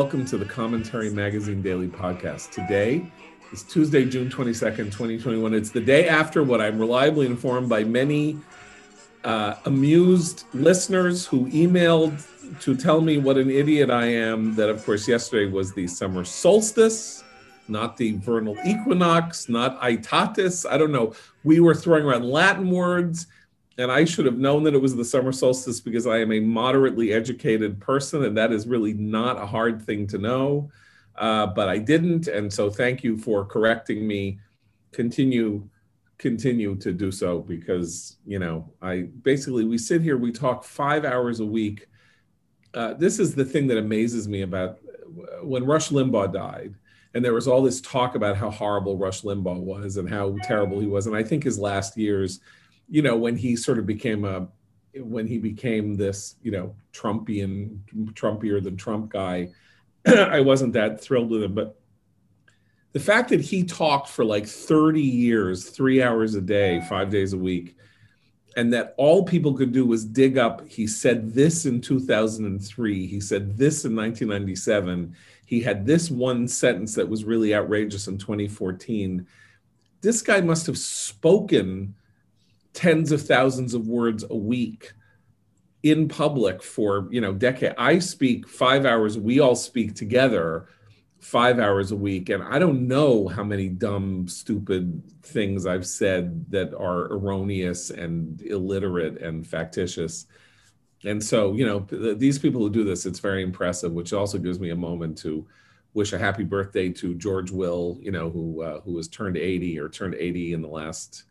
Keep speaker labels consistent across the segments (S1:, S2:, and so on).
S1: Welcome to the Commentary Magazine Daily Podcast. Today is Tuesday, June 22nd, 2021. It's the day after what I'm reliably informed by many uh, amused listeners who emailed to tell me what an idiot I am. That, of course, yesterday was the summer solstice, not the vernal equinox, not Aitatis. I don't know. We were throwing around Latin words and I should have known that it was the summer solstice because I am a moderately educated person, and that is really not a hard thing to know. Uh, but I didn't, and so thank you for correcting me. Continue, continue to do so because you know I basically we sit here, we talk five hours a week. Uh, this is the thing that amazes me about when Rush Limbaugh died and there was all this talk about how horrible Rush Limbaugh was and how terrible he was. And I think his last years you know, when he sort of became a, when he became this, you know, Trumpian, Trumpier than Trump guy, I wasn't that thrilled with him. But the fact that he talked for like 30 years, three hours a day, five days a week, and that all people could do was dig up, he said this in 2003, he said this in 1997, he had this one sentence that was really outrageous in 2014. This guy must have spoken tens of thousands of words a week in public for you know decade. I speak five hours we all speak together five hours a week and i don't know how many dumb stupid things i've said that are erroneous and illiterate and factitious. And so you know these people who do this it's very impressive which also gives me a moment to wish a happy birthday to george will you know who uh, who has turned 80 or turned 80 in the last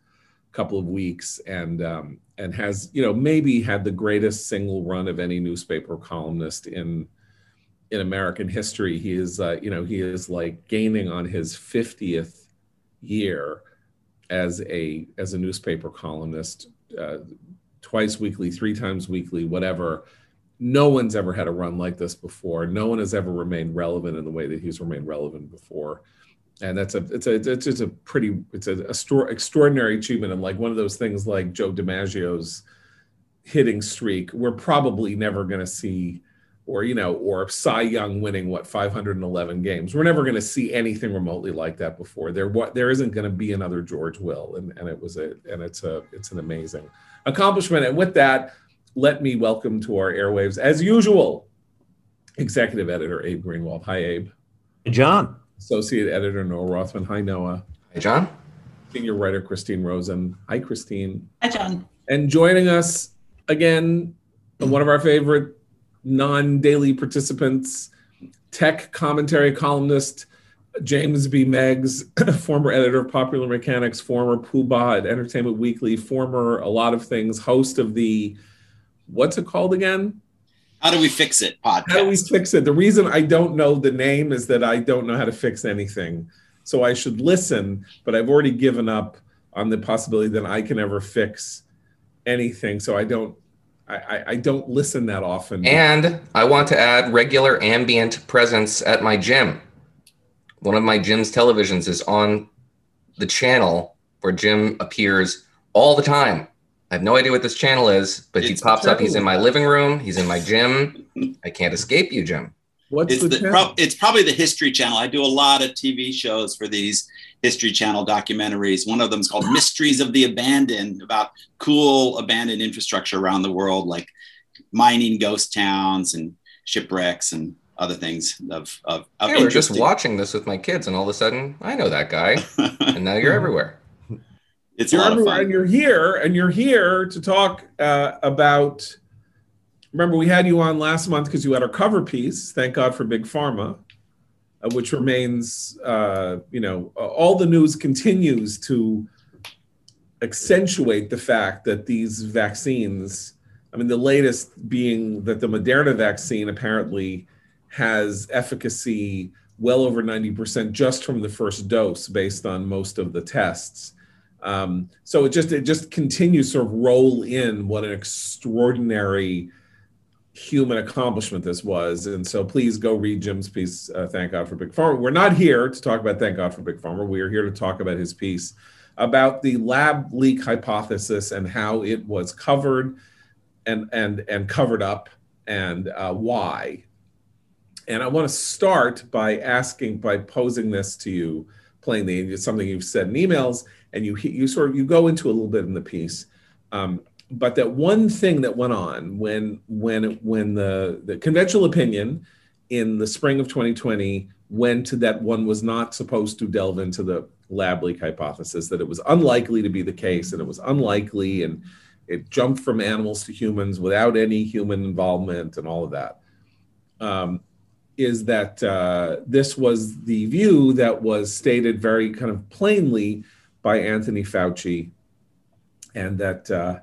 S1: couple of weeks and um, and has you know maybe had the greatest single run of any newspaper columnist in in American history. He is uh, you know he is like gaining on his 50th year as a as a newspaper columnist uh, twice weekly three times weekly whatever. No one's ever had a run like this before. No one has ever remained relevant in the way that he's remained relevant before and that's a it's a it's just a pretty it's a, a extraordinary achievement. And like one of those things like Joe DiMaggio's hitting streak we're probably never going to see or you know or Cy Young winning what 511 games. We're never going to see anything remotely like that before. There what there isn't going to be another George Will. And and it was a and it's a it's an amazing accomplishment. And with that let me welcome to our airwaves as usual executive editor Abe Greenwald. Hi Abe.
S2: John
S1: Associate Editor Noah Rothman. Hi, Noah.
S3: Hi, John.
S1: Senior Writer Christine Rosen. Hi, Christine.
S4: Hi, John.
S1: And joining us again, one of our favorite non daily participants, tech commentary columnist James B. Meigs, former editor of Popular Mechanics, former poobah at Entertainment Weekly, former a lot of things, host of the, what's it called again?
S5: How do we fix it? Podcast.
S1: How do we fix it? The reason I don't know the name is that I don't know how to fix anything. So I should listen, but I've already given up on the possibility that I can ever fix anything. So I don't I, I, don't listen that often.
S3: And I want to add regular ambient presence at my gym. One of my gym's televisions is on the channel where Jim appears all the time. I have no idea what this channel is, but it's he pops up. He's in my living room. He's in my gym. I can't escape you, Jim.
S5: What's it's the, the pro- it's probably the History Channel. I do a lot of TV shows for these History Channel documentaries. One of them is called Mysteries of the Abandoned, about cool abandoned infrastructure around the world, like mining ghost towns and shipwrecks and other things of of,
S3: of yeah, we're just watching this with my kids, and all of a sudden, I know that guy, and now you're everywhere
S1: it's you're everywhere and you're here and you're here to talk uh, about remember we had you on last month because you had our cover piece thank god for big pharma uh, which remains uh, you know all the news continues to accentuate the fact that these vaccines i mean the latest being that the moderna vaccine apparently has efficacy well over 90% just from the first dose based on most of the tests um, so it just it just continues sort of roll in what an extraordinary human accomplishment this was. And so please go read Jim's piece. Uh, Thank God for Big Pharma. We're not here to talk about Thank God for Big Pharma. We are here to talk about his piece about the lab leak hypothesis and how it was covered and and and covered up and uh, why. And I want to start by asking, by posing this to you plainly. It's something you've said in emails, and you you sort of you go into a little bit in the piece. Um, but that one thing that went on when when when the the conventional opinion in the spring of 2020 went to that one was not supposed to delve into the lab leak hypothesis that it was unlikely to be the case and it was unlikely and it jumped from animals to humans without any human involvement and all of that. Um, is that uh, this was the view that was stated very kind of plainly by Anthony Fauci, and that uh,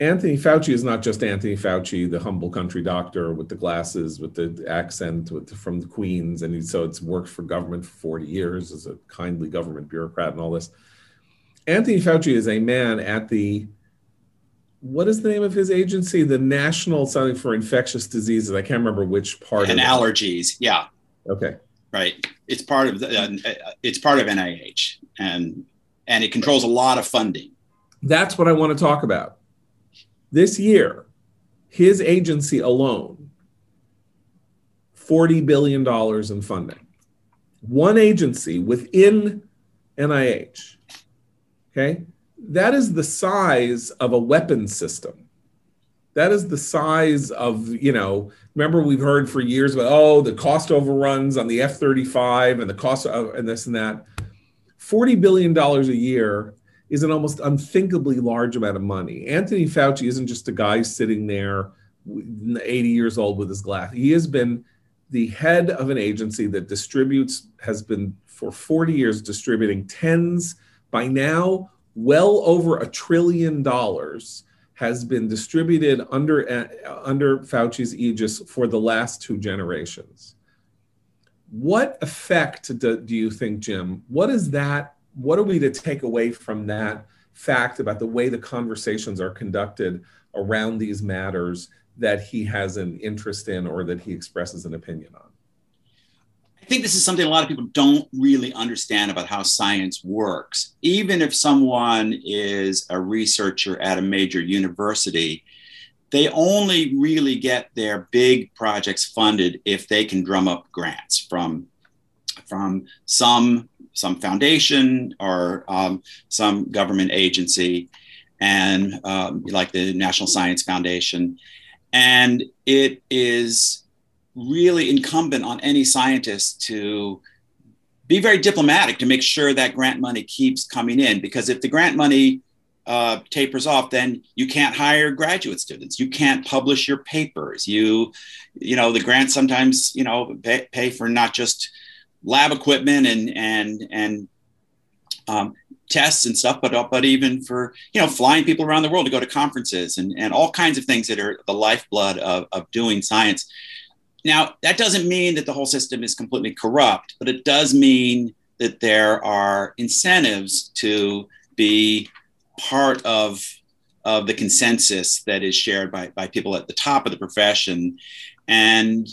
S1: Anthony Fauci is not just Anthony Fauci, the humble country doctor with the glasses, with the accent with the, from the Queens, and he, so it's worked for government for 40 years as a kindly government bureaucrat and all this. Anthony Fauci is a man at the what is the name of his agency? The National something for Infectious Diseases. I can't remember which part.
S5: And allergies. Yeah.
S1: Okay.
S5: Right. It's part of the. Uh, it's part of NIH, and and it controls a lot of funding.
S1: That's what I want to talk about. This year, his agency alone, $40 billion in funding. One agency within NIH. Okay. That is the size of a weapons system. That is the size of, you know, remember we've heard for years about, oh, the cost overruns on the F 35 and the cost of, and this and that. $40 billion a year is an almost unthinkably large amount of money. Anthony Fauci isn't just a guy sitting there 80 years old with his glass. He has been the head of an agency that distributes, has been for 40 years distributing tens, by now, well over a trillion dollars has been distributed under, under Fauci's aegis for the last two generations. What effect do, do you think, Jim? What is that what are we to take away from that fact about the way the conversations are conducted around these matters that he has an interest in or that he expresses an opinion on?
S5: I think this is something a lot of people don't really understand about how science works. Even if someone is a researcher at a major university, they only really get their big projects funded if they can drum up grants from, from some some foundation or um, some government agency, and um, like the National Science Foundation. And it is really incumbent on any scientist to be very diplomatic to make sure that grant money keeps coming in. Because if the grant money uh, tapers off, then you can't hire graduate students. You can't publish your papers. You, you know, the grants sometimes, you know, pay, pay for not just lab equipment and and and um, tests and stuff, but but even for you know flying people around the world to go to conferences and and all kinds of things that are the lifeblood of of doing science. Now that doesn't mean that the whole system is completely corrupt, but it does mean that there are incentives to be part of of the consensus that is shared by by people at the top of the profession and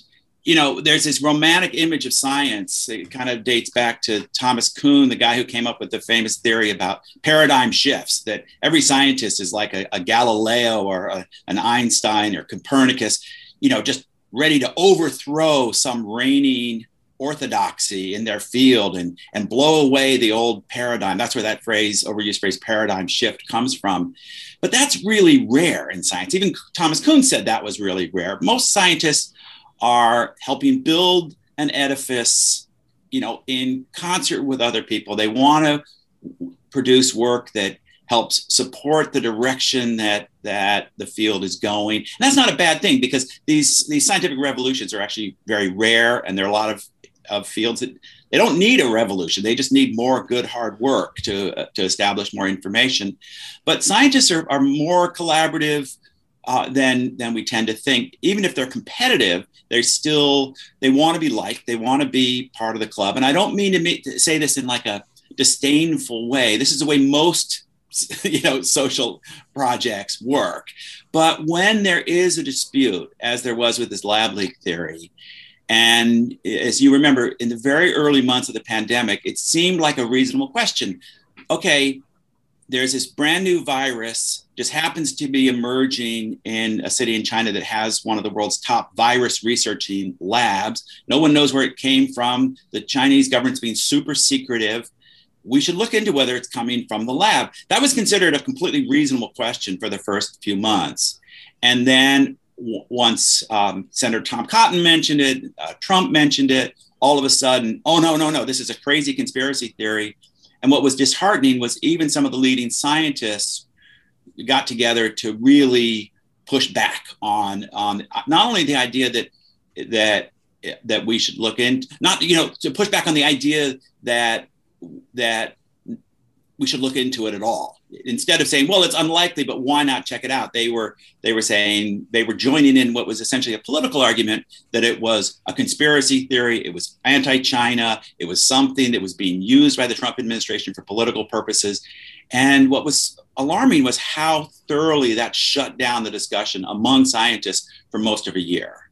S5: you know, there's this romantic image of science. It kind of dates back to Thomas Kuhn, the guy who came up with the famous theory about paradigm shifts, that every scientist is like a, a Galileo or a, an Einstein or Copernicus, you know, just ready to overthrow some reigning orthodoxy in their field and, and blow away the old paradigm. That's where that phrase, overused phrase, paradigm shift comes from. But that's really rare in science. Even Thomas Kuhn said that was really rare. Most scientists are helping build an edifice, you know, in concert with other people. They want to produce work that helps support the direction that that the field is going. And that's not a bad thing because these these scientific revolutions are actually very rare, and there are a lot of of fields that they don't need a revolution. They just need more good hard work to uh, to establish more information. But scientists are, are more collaborative uh, than than we tend to think. Even if they're competitive, they still they want to be liked. They want to be part of the club. And I don't mean to, make, to say this in like a disdainful way. This is the way most you know social projects work. But when there is a dispute, as there was with this lab leak theory, and as you remember, in the very early months of the pandemic, it seemed like a reasonable question. Okay, there's this brand new virus just happens to be emerging in a city in China that has one of the world's top virus researching labs. No one knows where it came from. The Chinese government's being super secretive. We should look into whether it's coming from the lab. That was considered a completely reasonable question for the first few months. And then once um, Senator Tom Cotton mentioned it, uh, Trump mentioned it, all of a sudden, oh, no, no, no, this is a crazy conspiracy theory. And what was disheartening was even some of the leading scientists got together to really push back on on not only the idea that that that we should look into not you know to push back on the idea that that we should look into it at all. Instead of saying well it's unlikely but why not check it out? They were they were saying they were joining in what was essentially a political argument that it was a conspiracy theory it was anti-china it was something that was being used by the trump administration for political purposes. And what was alarming was how thoroughly that shut down the discussion among scientists for most of a year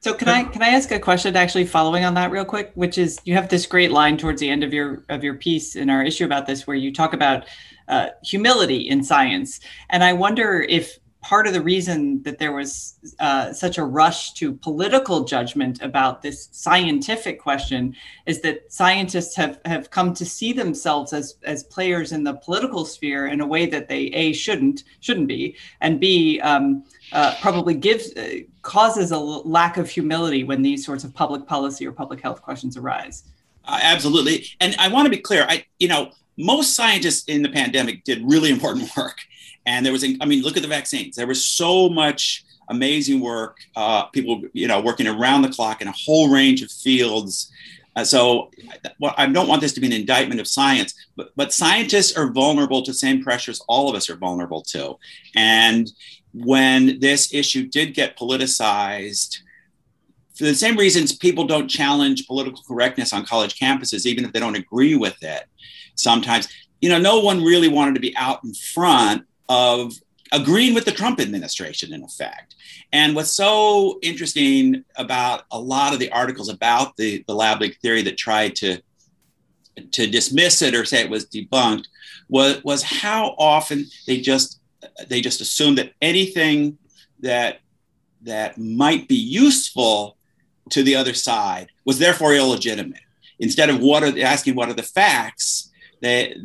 S2: so can I can I ask a question actually following on that real quick, which is you have this great line towards the end of your of your piece in our issue about this where you talk about uh, humility in science. And I wonder if part of the reason that there was uh, such a rush to political judgment about this scientific question is that scientists have, have come to see themselves as, as players in the political sphere in a way that they a shouldn't shouldn't be and b um, uh, probably gives uh, causes a lack of humility when these sorts of public policy or public health questions arise.
S5: Uh, absolutely, and I want to be clear. I you know most scientists in the pandemic did really important work. And there was, I mean, look at the vaccines. There was so much amazing work, uh, people, you know, working around the clock in a whole range of fields. Uh, so well, I don't want this to be an indictment of science, but, but scientists are vulnerable to the same pressures all of us are vulnerable to. And when this issue did get politicized, for the same reasons people don't challenge political correctness on college campuses, even if they don't agree with it, sometimes. You know, no one really wanted to be out in front of agreeing with the Trump administration, in effect. And what's so interesting about a lot of the articles about the, the lab leak theory that tried to, to dismiss it or say it was debunked was, was how often they just they just assumed that anything that that might be useful to the other side was therefore illegitimate. Instead of what are asking what are the facts, they,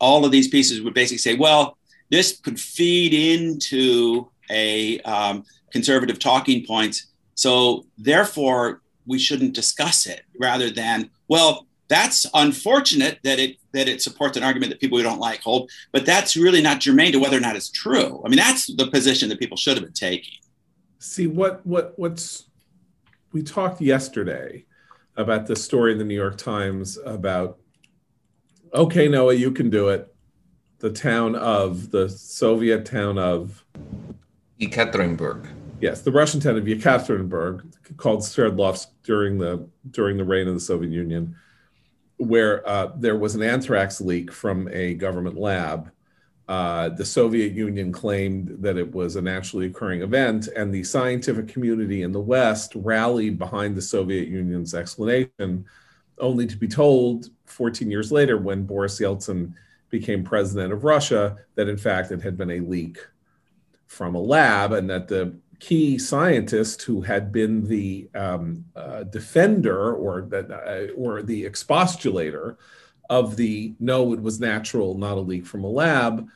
S5: all of these pieces would basically say, well, this could feed into a um, conservative talking points. So therefore, we shouldn't discuss it rather than, well, that's unfortunate that it that it supports an argument that people we don't like hold, but that's really not germane to whether or not it's true. I mean, that's the position that people should have been taking.
S1: See what what what's we talked yesterday about the story in the New York Times about okay, Noah, you can do it. The town of the Soviet town of
S3: Yekaterinburg.
S1: Yes, the Russian town of Yekaterinburg, called Sverdlovsk during the during the reign of the Soviet Union, where uh, there was an anthrax leak from a government lab. Uh, the Soviet Union claimed that it was a naturally occurring event, and the scientific community in the West rallied behind the Soviet Union's explanation only to be told 14 years later when Boris Yeltsin became president of Russia that in fact it had been a leak from a lab and that the key scientist who had been the um, uh, defender or that uh, or the expostulator of the no it was natural not a leak from a lab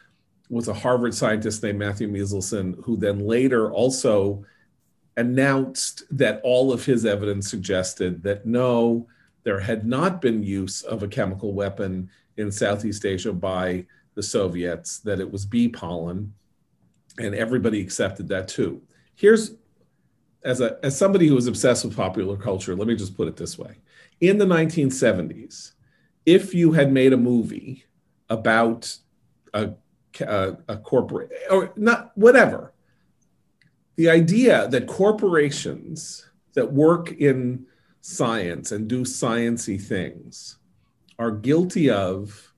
S1: was a Harvard scientist named Matthew Meselson who then later also announced that all of his evidence suggested that no there had not been use of a chemical weapon in Southeast Asia by the Soviets, that it was bee pollen, and everybody accepted that too. Here's as a as somebody who was obsessed with popular culture, let me just put it this way. In the 1970s, if you had made a movie about a, a, a corporate or not whatever, the idea that corporations that work in science and do sciency things are guilty of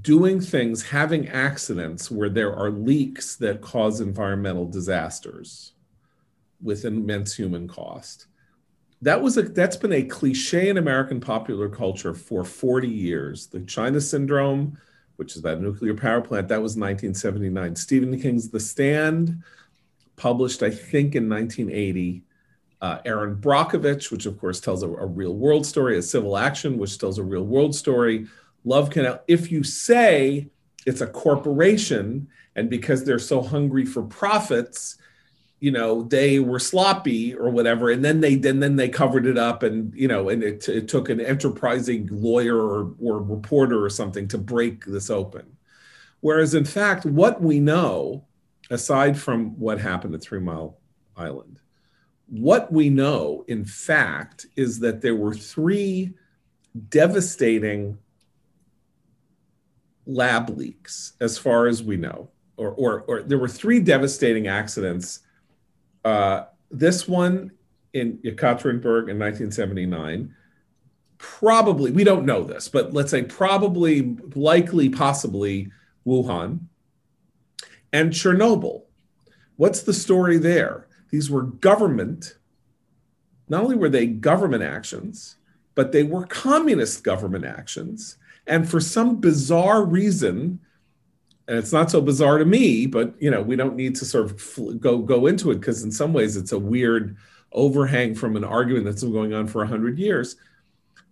S1: doing things, having accidents where there are leaks that cause environmental disasters with immense human cost. That was a that's been a cliche in American popular culture for 40 years. The China syndrome which is that nuclear power plant. That was 1979. Stephen King's The Stand, published, I think, in 1980. Uh, Erin Brockovich, which of course tells a, a, real world story, a civil action, which tells a real world story. Love Canal. If you say it's a corporation and because they're so hungry for profits, you know they were sloppy or whatever and then they then then they covered it up and you know and it, it took an enterprising lawyer or, or reporter or something to break this open whereas in fact what we know aside from what happened at three mile island what we know in fact is that there were three devastating lab leaks as far as we know or, or, or there were three devastating accidents uh, this one in Yekaterinburg in 1979, probably, we don't know this, but let's say probably, likely, possibly Wuhan, and Chernobyl. What's the story there? These were government, not only were they government actions, but they were communist government actions. And for some bizarre reason, and it's not so bizarre to me but you know we don't need to sort of go go into it because in some ways it's a weird overhang from an argument that's been going on for 100 years.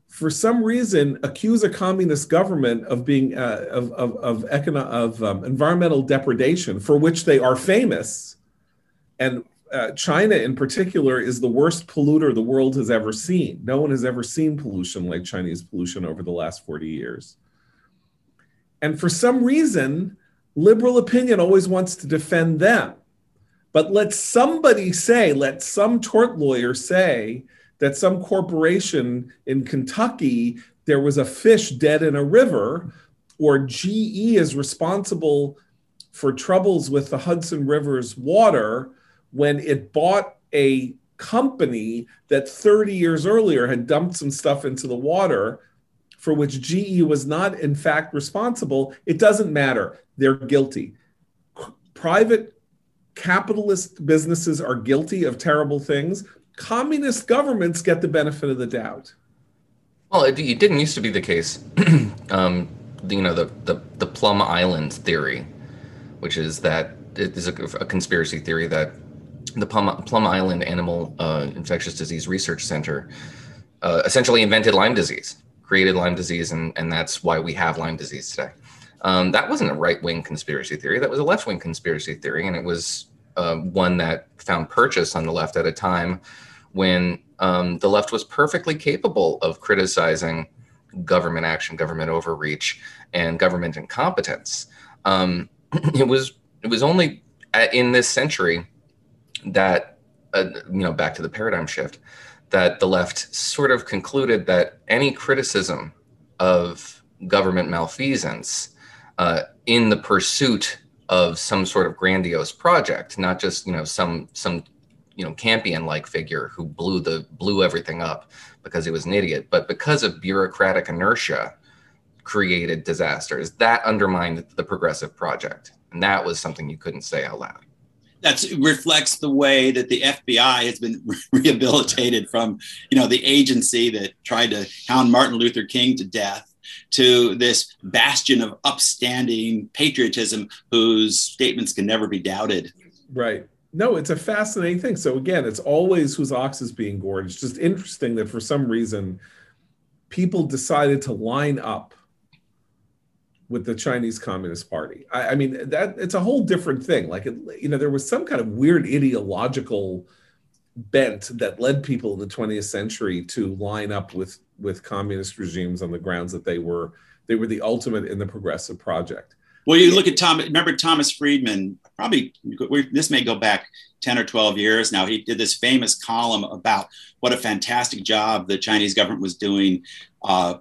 S1: For some reason accuse a communist government of being uh, of of of, econo- of um, environmental depredation for which they are famous. And uh, China in particular is the worst polluter the world has ever seen. No one has ever seen pollution like Chinese pollution over the last 40 years. And for some reason, liberal opinion always wants to defend them. But let somebody say, let some tort lawyer say that some corporation in Kentucky, there was a fish dead in a river, or GE is responsible for troubles with the Hudson River's water when it bought a company that 30 years earlier had dumped some stuff into the water for which GE was not, in fact, responsible, it doesn't matter. They're guilty. Private capitalist businesses are guilty of terrible things. Communist governments get the benefit of the doubt.
S3: Well, it, it didn't used to be the case. um, you know, the, the, the Plum Island theory, which is that it is a, a conspiracy theory that the Plum, Plum Island Animal uh, Infectious Disease Research Center uh, essentially invented Lyme disease created Lyme disease, and, and that's why we have Lyme disease today. Um, that wasn't a right wing conspiracy theory. That was a left wing conspiracy theory, and it was uh, one that found purchase on the left at a time when um, the left was perfectly capable of criticizing government action, government overreach, and government incompetence. Um, it was it was only in this century that uh, you know back to the paradigm shift that the left sort of concluded that any criticism of government malfeasance uh, in the pursuit of some sort of grandiose project, not just you know some some you know Campion-like figure who blew the blew everything up because he was an idiot, but because of bureaucratic inertia created disasters that undermined the progressive project, and that was something you couldn't say out loud
S5: that reflects the way that the FBI has been rehabilitated from, you know, the agency that tried to hound Martin Luther King to death to this bastion of upstanding patriotism whose statements can never be doubted.
S1: Right. No, it's a fascinating thing. So again, it's always whose ox is being gored. It's just interesting that for some reason people decided to line up with the Chinese Communist Party. I, I, mean, that it's a whole different thing. Like, it, you know, there was some kind of weird ideological bent that led people in the 20th century to line up with with communist regimes on the grounds that they were they were the ultimate in the progressive project.
S5: Well, you look at Tom. Remember Thomas Friedman? Probably this may go back ten or twelve years now. He did this famous column about what a fantastic job the Chinese government was doing uh,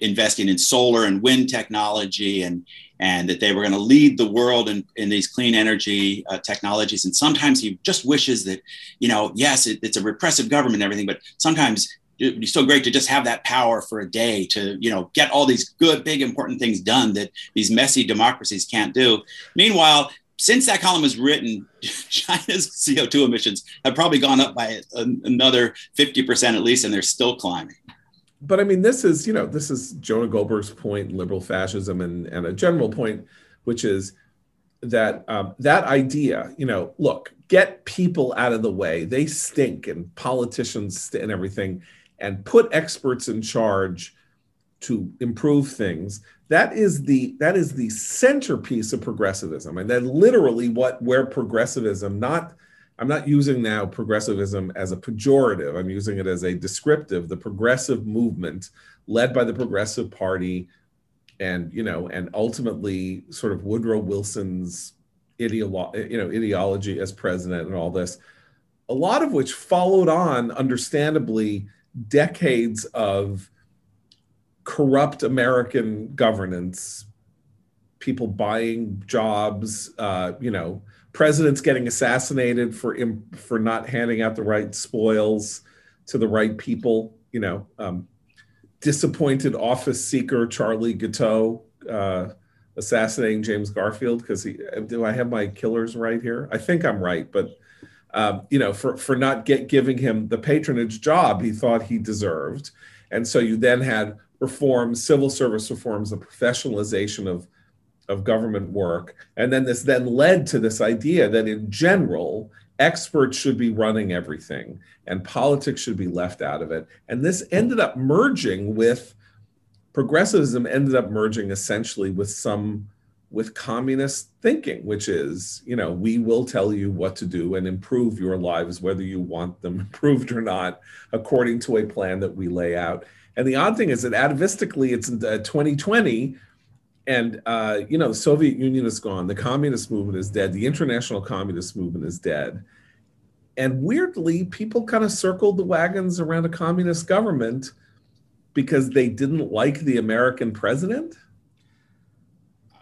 S5: investing in solar and wind technology and and that they were going to lead the world in, in these clean energy uh, technologies and sometimes he just wishes that you know yes it, it's a repressive government and everything but sometimes it'd be so great to just have that power for a day to you know get all these good big important things done that these messy democracies can't do meanwhile since that column was written, China's CO2 emissions have probably gone up by another 50% at least, and they're still climbing.
S1: But I mean, this is, you know, this is Jonah Goldberg's point, liberal fascism, and, and a general point, which is that um, that idea, you know, look, get people out of the way. They stink, and politicians and everything, and put experts in charge to improve things. That is the that is the centerpiece of progressivism, and then literally what where progressivism not I'm not using now progressivism as a pejorative. I'm using it as a descriptive. The progressive movement, led by the Progressive Party, and you know, and ultimately sort of Woodrow Wilson's ideolo- you know ideology as president and all this, a lot of which followed on, understandably, decades of corrupt American governance, people buying jobs, uh, you know presidents getting assassinated for for not handing out the right spoils to the right people. You know, um, disappointed office seeker Charlie Guiteau uh, assassinating James Garfield because he. Do I have my killers right here? I think I'm right, but. Um, you know, for for not get giving him the patronage job he thought he deserved, and so you then had reforms, civil service reforms, the professionalization of of government work. And then this then led to this idea that in general, experts should be running everything and politics should be left out of it. And this ended up merging with progressivism ended up merging essentially with some with communist thinking which is you know we will tell you what to do and improve your lives whether you want them improved or not according to a plan that we lay out and the odd thing is that atavistically it's uh, in 2020 and uh, you know the soviet union is gone. The communist movement is dead. The international communist movement is dead. And weirdly people kind of circled the wagons around a communist government because they didn't like the american president?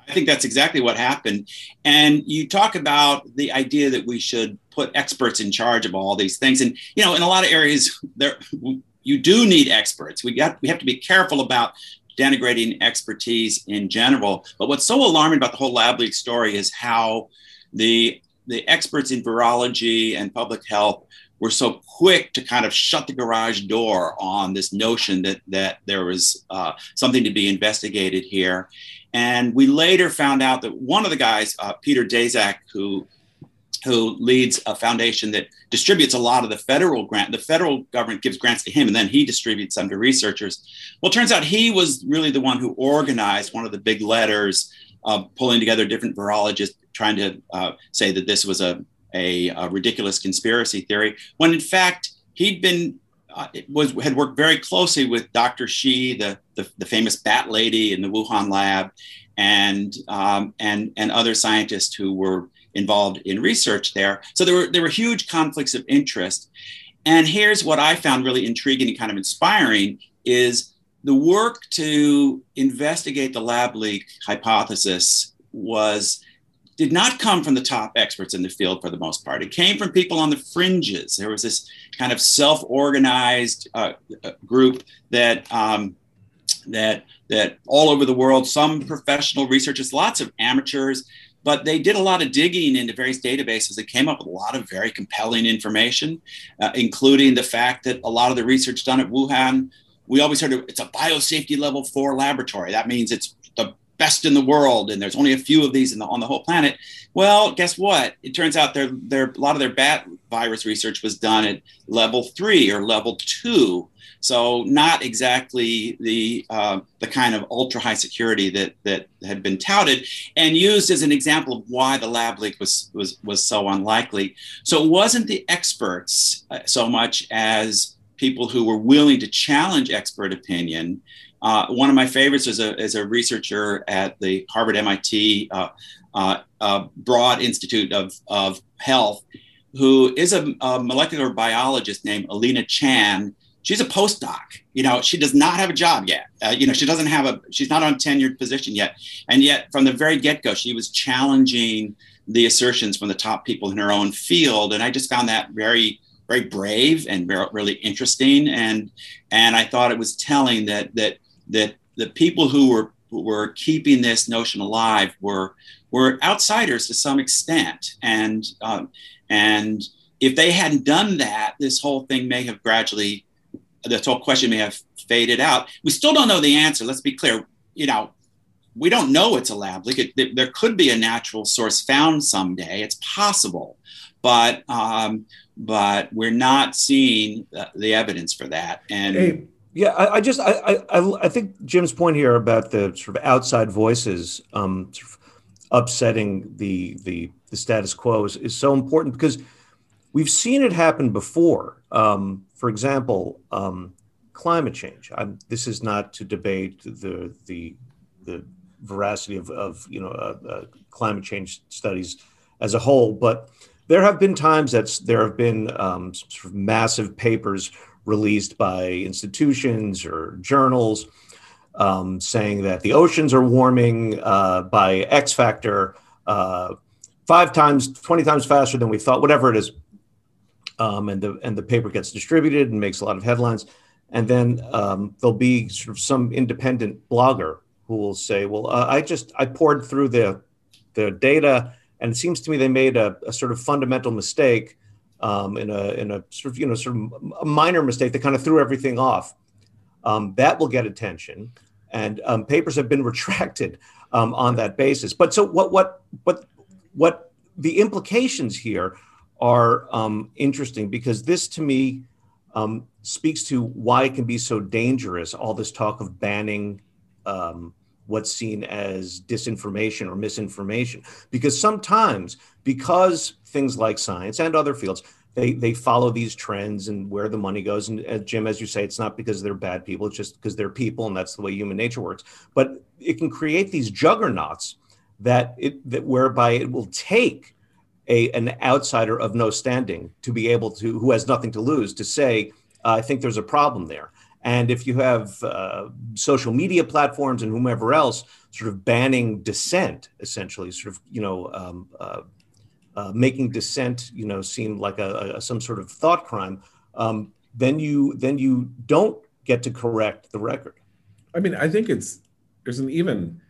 S5: I think that's exactly what happened. And you talk about the idea that we should put experts in charge of all these things. And you know in a lot of areas there you do need experts. We got we have to be careful about denigrating expertise in general. But what's so alarming about the whole lab leak story is how the the experts in virology and public health were so quick to kind of shut the garage door on this notion that that there was uh, something to be investigated here. And we later found out that one of the guys, uh, Peter Daszak, who who leads a foundation that distributes a lot of the federal grant. The federal government gives grants to him, and then he distributes them to researchers. Well, it turns out he was really the one who organized one of the big letters, uh, pulling together different virologists, trying to uh, say that this was a, a, a, ridiculous conspiracy theory, when in fact he'd been uh, was had worked very closely with Dr. Shi, the, the, the famous bat lady in the Wuhan lab, and um, and and other scientists who were involved in research there. So there were there were huge conflicts of interest. And here's what I found really intriguing and kind of inspiring is the work to investigate the lab leak hypothesis was did not come from the top experts in the field for the most part. It came from people on the fringes. There was this kind of self-organized uh, uh group that um, that that all over the world, some professional researchers, lots of amateurs, but they did a lot of digging into various databases that came up with a lot of very compelling information, uh, including the fact that a lot of the research done at Wuhan, we always heard it's a biosafety level four laboratory. That means it's best in the world, and there's only a few of these the, on the whole planet. Well, guess what? It turns out there, there a lot of their bat virus research was done at level three or level two so not exactly the uh, the kind of ultra high security that that had been touted and used as an example of why the lab leak was was was so unlikely. So it wasn't the experts uh, so much as people who were willing to challenge expert opinion. Uh, one of my favorites is a, a researcher at the Harvard MIT uh, uh, uh, Broad Institute of, of Health, who is a, a molecular biologist named Alina Chan. She's a postdoc. You know she does not have a job yet. You know she doesn't have a she's not on a tenured position yet. And yet from the very get-go she was challenging the assertions from the top people in her own field. And i just found that very very brave and very, really interesting. And and i thought it was telling that that that the people who were were keeping this notion alive were were outsiders to some extent and um, and if they hadn't done that this whole thing may have gradually this whole question may have faded out. We still don't know the answer. Let's be clear. You know, we don't know it's a lab leak. It, there could be a natural source found someday. It's possible, but um, but we're not seeing the evidence for that. And
S4: hey, yeah, I, I just I, I I think Jim's point here about the sort of outside voices um, sort of upsetting the the the status quo is, is so important because we've seen it happen before. Um, for example, um, climate change. I'm, this is not to debate the the the veracity of, of you know uh, uh, climate change studies as a whole, but there have been times that there have been um, sort of massive papers released by institutions or journals um, saying that the oceans are warming uh, by X factor uh, five times, 20 times faster than we thought, whatever it is. Um, and the and the paper gets distributed and makes a lot of headlines. And then um, there'll be sort of some independent blogger who will say, "Well, uh, I just I poured through the the data, and it seems to me they made a, a sort of fundamental mistake um, in a in a sort of you know sort of a minor mistake that kind of threw everything off." Um, that will get attention, and um, papers have been retracted um, on that basis. But so what? What? What? What? The implications here are um, interesting because this, to me, um, speaks to why it can be so dangerous. All this talk of banning um, what's seen as disinformation or misinformation, because sometimes, because things like science and other fields they they follow these trends and where the money goes. And uh, Jim, as you say, it's not because they're bad people; it's just because they're people, and that's the way human nature works. But it can create these juggernauts that it that whereby it will take a an outsider of no standing to be able to who has nothing to lose to say, I think there's a problem there. And if you have uh, social media platforms and whomever else sort of banning dissent, essentially, sort of you know um, uh, uh, making dissent, you know, seem like a, a some sort of thought crime, um, then you then you don't get to correct the record.
S1: I mean, I think it's there's an even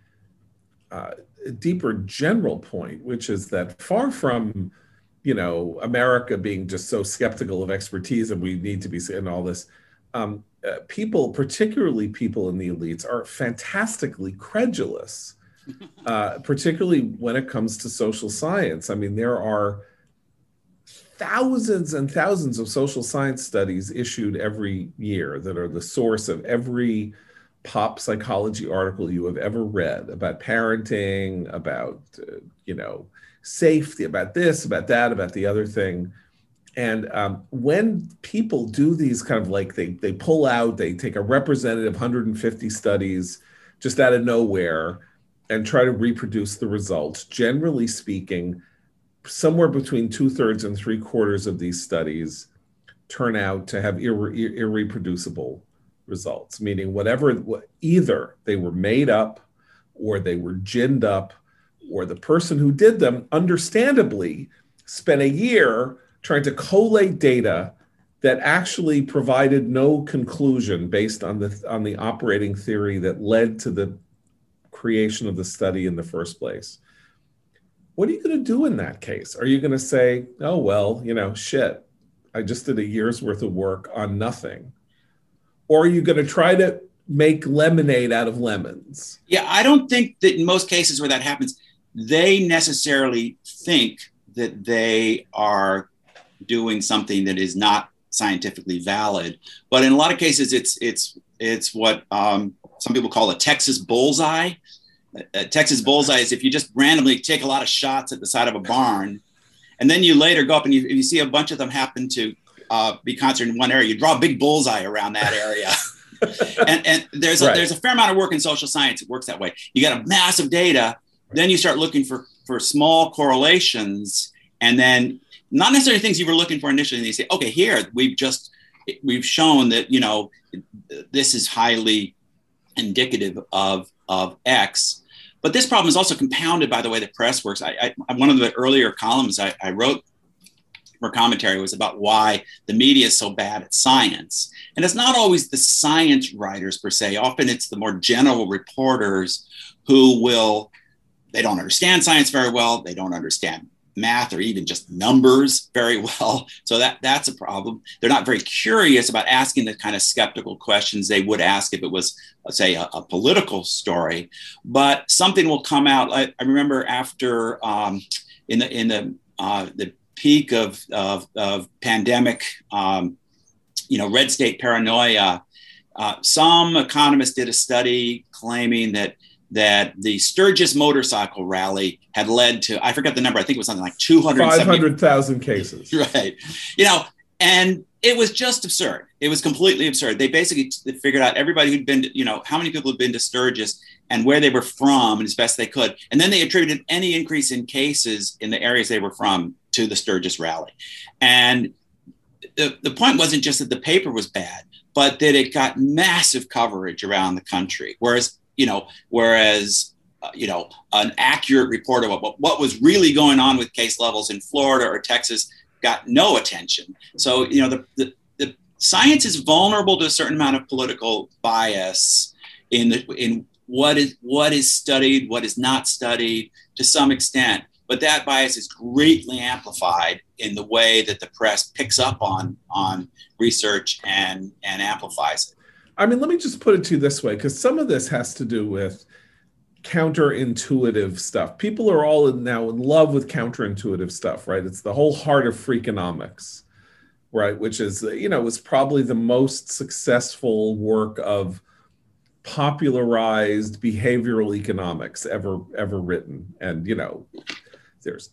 S1: uh, deeper general point, which is that far from you know America being just so skeptical of expertise and we need to be saying all this. Um, uh, people, particularly people in the elites, are fantastically credulous uh, particularly when it comes to social science. I mean, there are thousands and thousands of social science studies issued every year that are the source of every pop psychology article you have ever read about parenting, about, uh, you know, safety, about this, about that, about the other thing. And um, when people do these kind of like they they pull out, they take a representative 150 studies just out of nowhere and try to reproduce the results. Generally speaking, somewhere between two thirds and three quarters of these studies turn out to have irre- irreproducible results, meaning whatever, either they were made up or they were ginned up, or the person who did them, understandably, spent a year trying to collate data that actually provided no conclusion based on the on the operating theory that led to the creation of the study in the first place. What are you going to do in that case? Are you going to say, oh, well, you know, shit, I just did a year's worth of work on nothing? Or are you going to try to make lemonade out of lemons?
S5: Yeah, I don't think that in most cases where that happens, they necessarily think that they are doing something that is not scientifically valid. But in a lot of cases, it's it's it's what um, some people call a Texas bullseye. A Texas bullseye is if you just randomly take a lot of shots at the side of a barn, and then you later go up and you, you see a bunch of them happen to uh, be concentrated in one area, you draw a big bullseye around that area. and, and there's a, right. there's a fair amount of work in social science. It works that way. You got a massive data, then you start looking for for small correlations, and then not necessarily things you were looking for initially. And you say, okay, here we've just we've shown that you know this is highly indicative of, of X. But this problem is also compounded by the way the press works. I, I one of the earlier columns I, I wrote for commentary was about why the media is so bad at science. And it's not always the science writers per se. Often it's the more general reporters who will, they don't understand science very well. They don't understand math or even just numbers very well. So that that's a problem. They're not very curious about asking the kind of skeptical questions they would ask if it was, let's say, a, a political story. But something will come out. I, I remember after um, in the in the uh, the peak of of, of pandemic, um, you know, red state paranoia. Uh, some economists did a study claiming that that the Sturgis motorcycle rally had led to, I forgot the number, I think it was something like
S1: 500,000 cases.
S5: Right. You know, and it was just absurd. It was completely absurd. They basically figured out everybody who'd been, to, you know, how many people had been to Sturgis and where they were from and as best they could. And then they attributed any increase in cases in the areas they were from to the Sturgis rally. And the, the point wasn't just that the paper was bad, but that it got massive coverage around the country. Whereas you know, whereas uh, you know an accurate report of what, what was really going on with case levels in Florida or Texas got no attention. So you know the, the, the science is vulnerable to a certain amount of political bias in the in what is what is studied, what is not studied to some extent. But that bias is greatly amplified in the way that the press picks up on on research and and amplifies it.
S1: I mean, let me just put it to you this way, because some of this has to do with counterintuitive stuff. People are all in, now in love with counterintuitive stuff, right? It's the whole heart of Freakonomics, right? Which is, you know, was probably the most successful work of popularized behavioral economics ever ever written. And you know, there's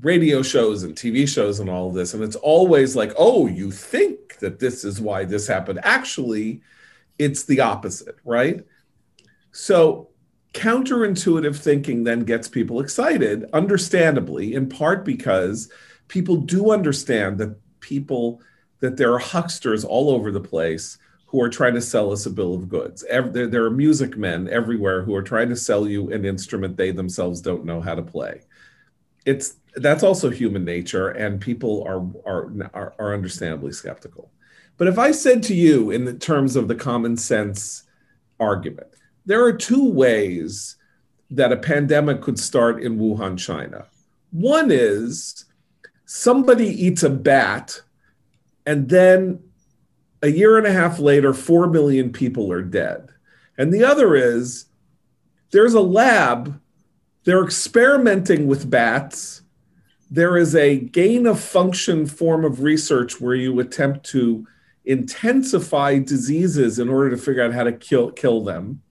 S1: radio shows and TV shows and all of this, and it's always like, oh, you think that this is why this happened. Actually, it's the opposite, right? So counterintuitive thinking then gets people excited, understandably, in part because people do understand that people, that there are hucksters all over the place who are trying to sell us a bill of goods. There, are music men everywhere who are trying to sell you an instrument they themselves don't know how to play. It's that's also human nature, and people are are, are understandably skeptical. But if I said to you, in the terms of the common sense argument, there are two ways that a pandemic could start in Wuhan, China. One is somebody eats a bat, and then a year and a half later, 4 million people are dead. And the other is there's a lab, they're experimenting with bats. There is a gain of function form of research where you attempt to intensify diseases in order to figure out how to kill, kill them,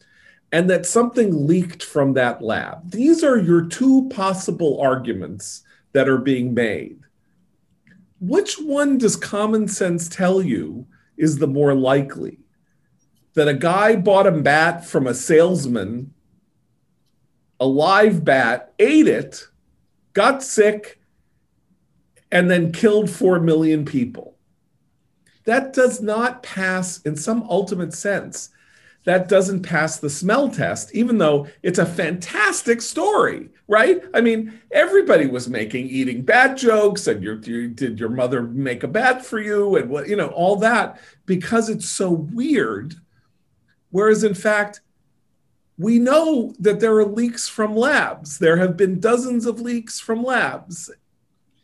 S1: and that something leaked from that lab. These are your two possible arguments that are being made. Which one does common sense tell you is the more likely? That a guy bought a bat from a salesman, a live bat, ate it, got sick, and then killed 4 million people that does not pass in some ultimate sense that doesn't pass the smell test even though it's a fantastic story right? I mean everybody was making eating bad jokes and your, you, did your mother make a bat for you and what you know all that because it's so weird. Whereas in fact we know that there are leaks from labs. There have been dozens of leaks from labs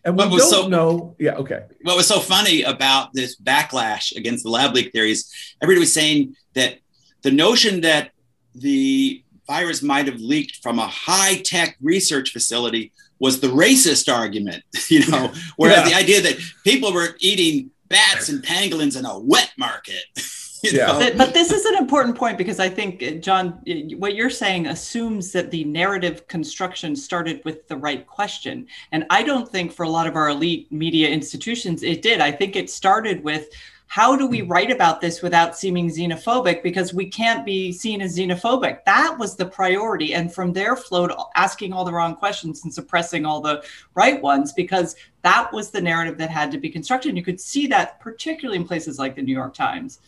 S1: and we don't so, know. Yeah, okay.
S5: What was so funny about this backlash against the lab leak theories? Everybody was saying that the notion that the virus might have leaked from a high tech research facility was the racist argument, you know, whereas yeah. the idea that people were eating bats and pangolins in a wet market.
S2: yeah. But, but, this is an important point because I think, uh, John, what you're saying assumes that the narrative construction started with the right question. And I don't think for a lot of our elite media institutions it did. I think it started with how do we write about this without seeming xenophobic? Because we can't be seen as xenophobic. That was the priority. And from there flowed asking all the wrong questions and suppressing all the right ones because that was the narrative that had to be constructed. And you could see that particularly in places like the new york times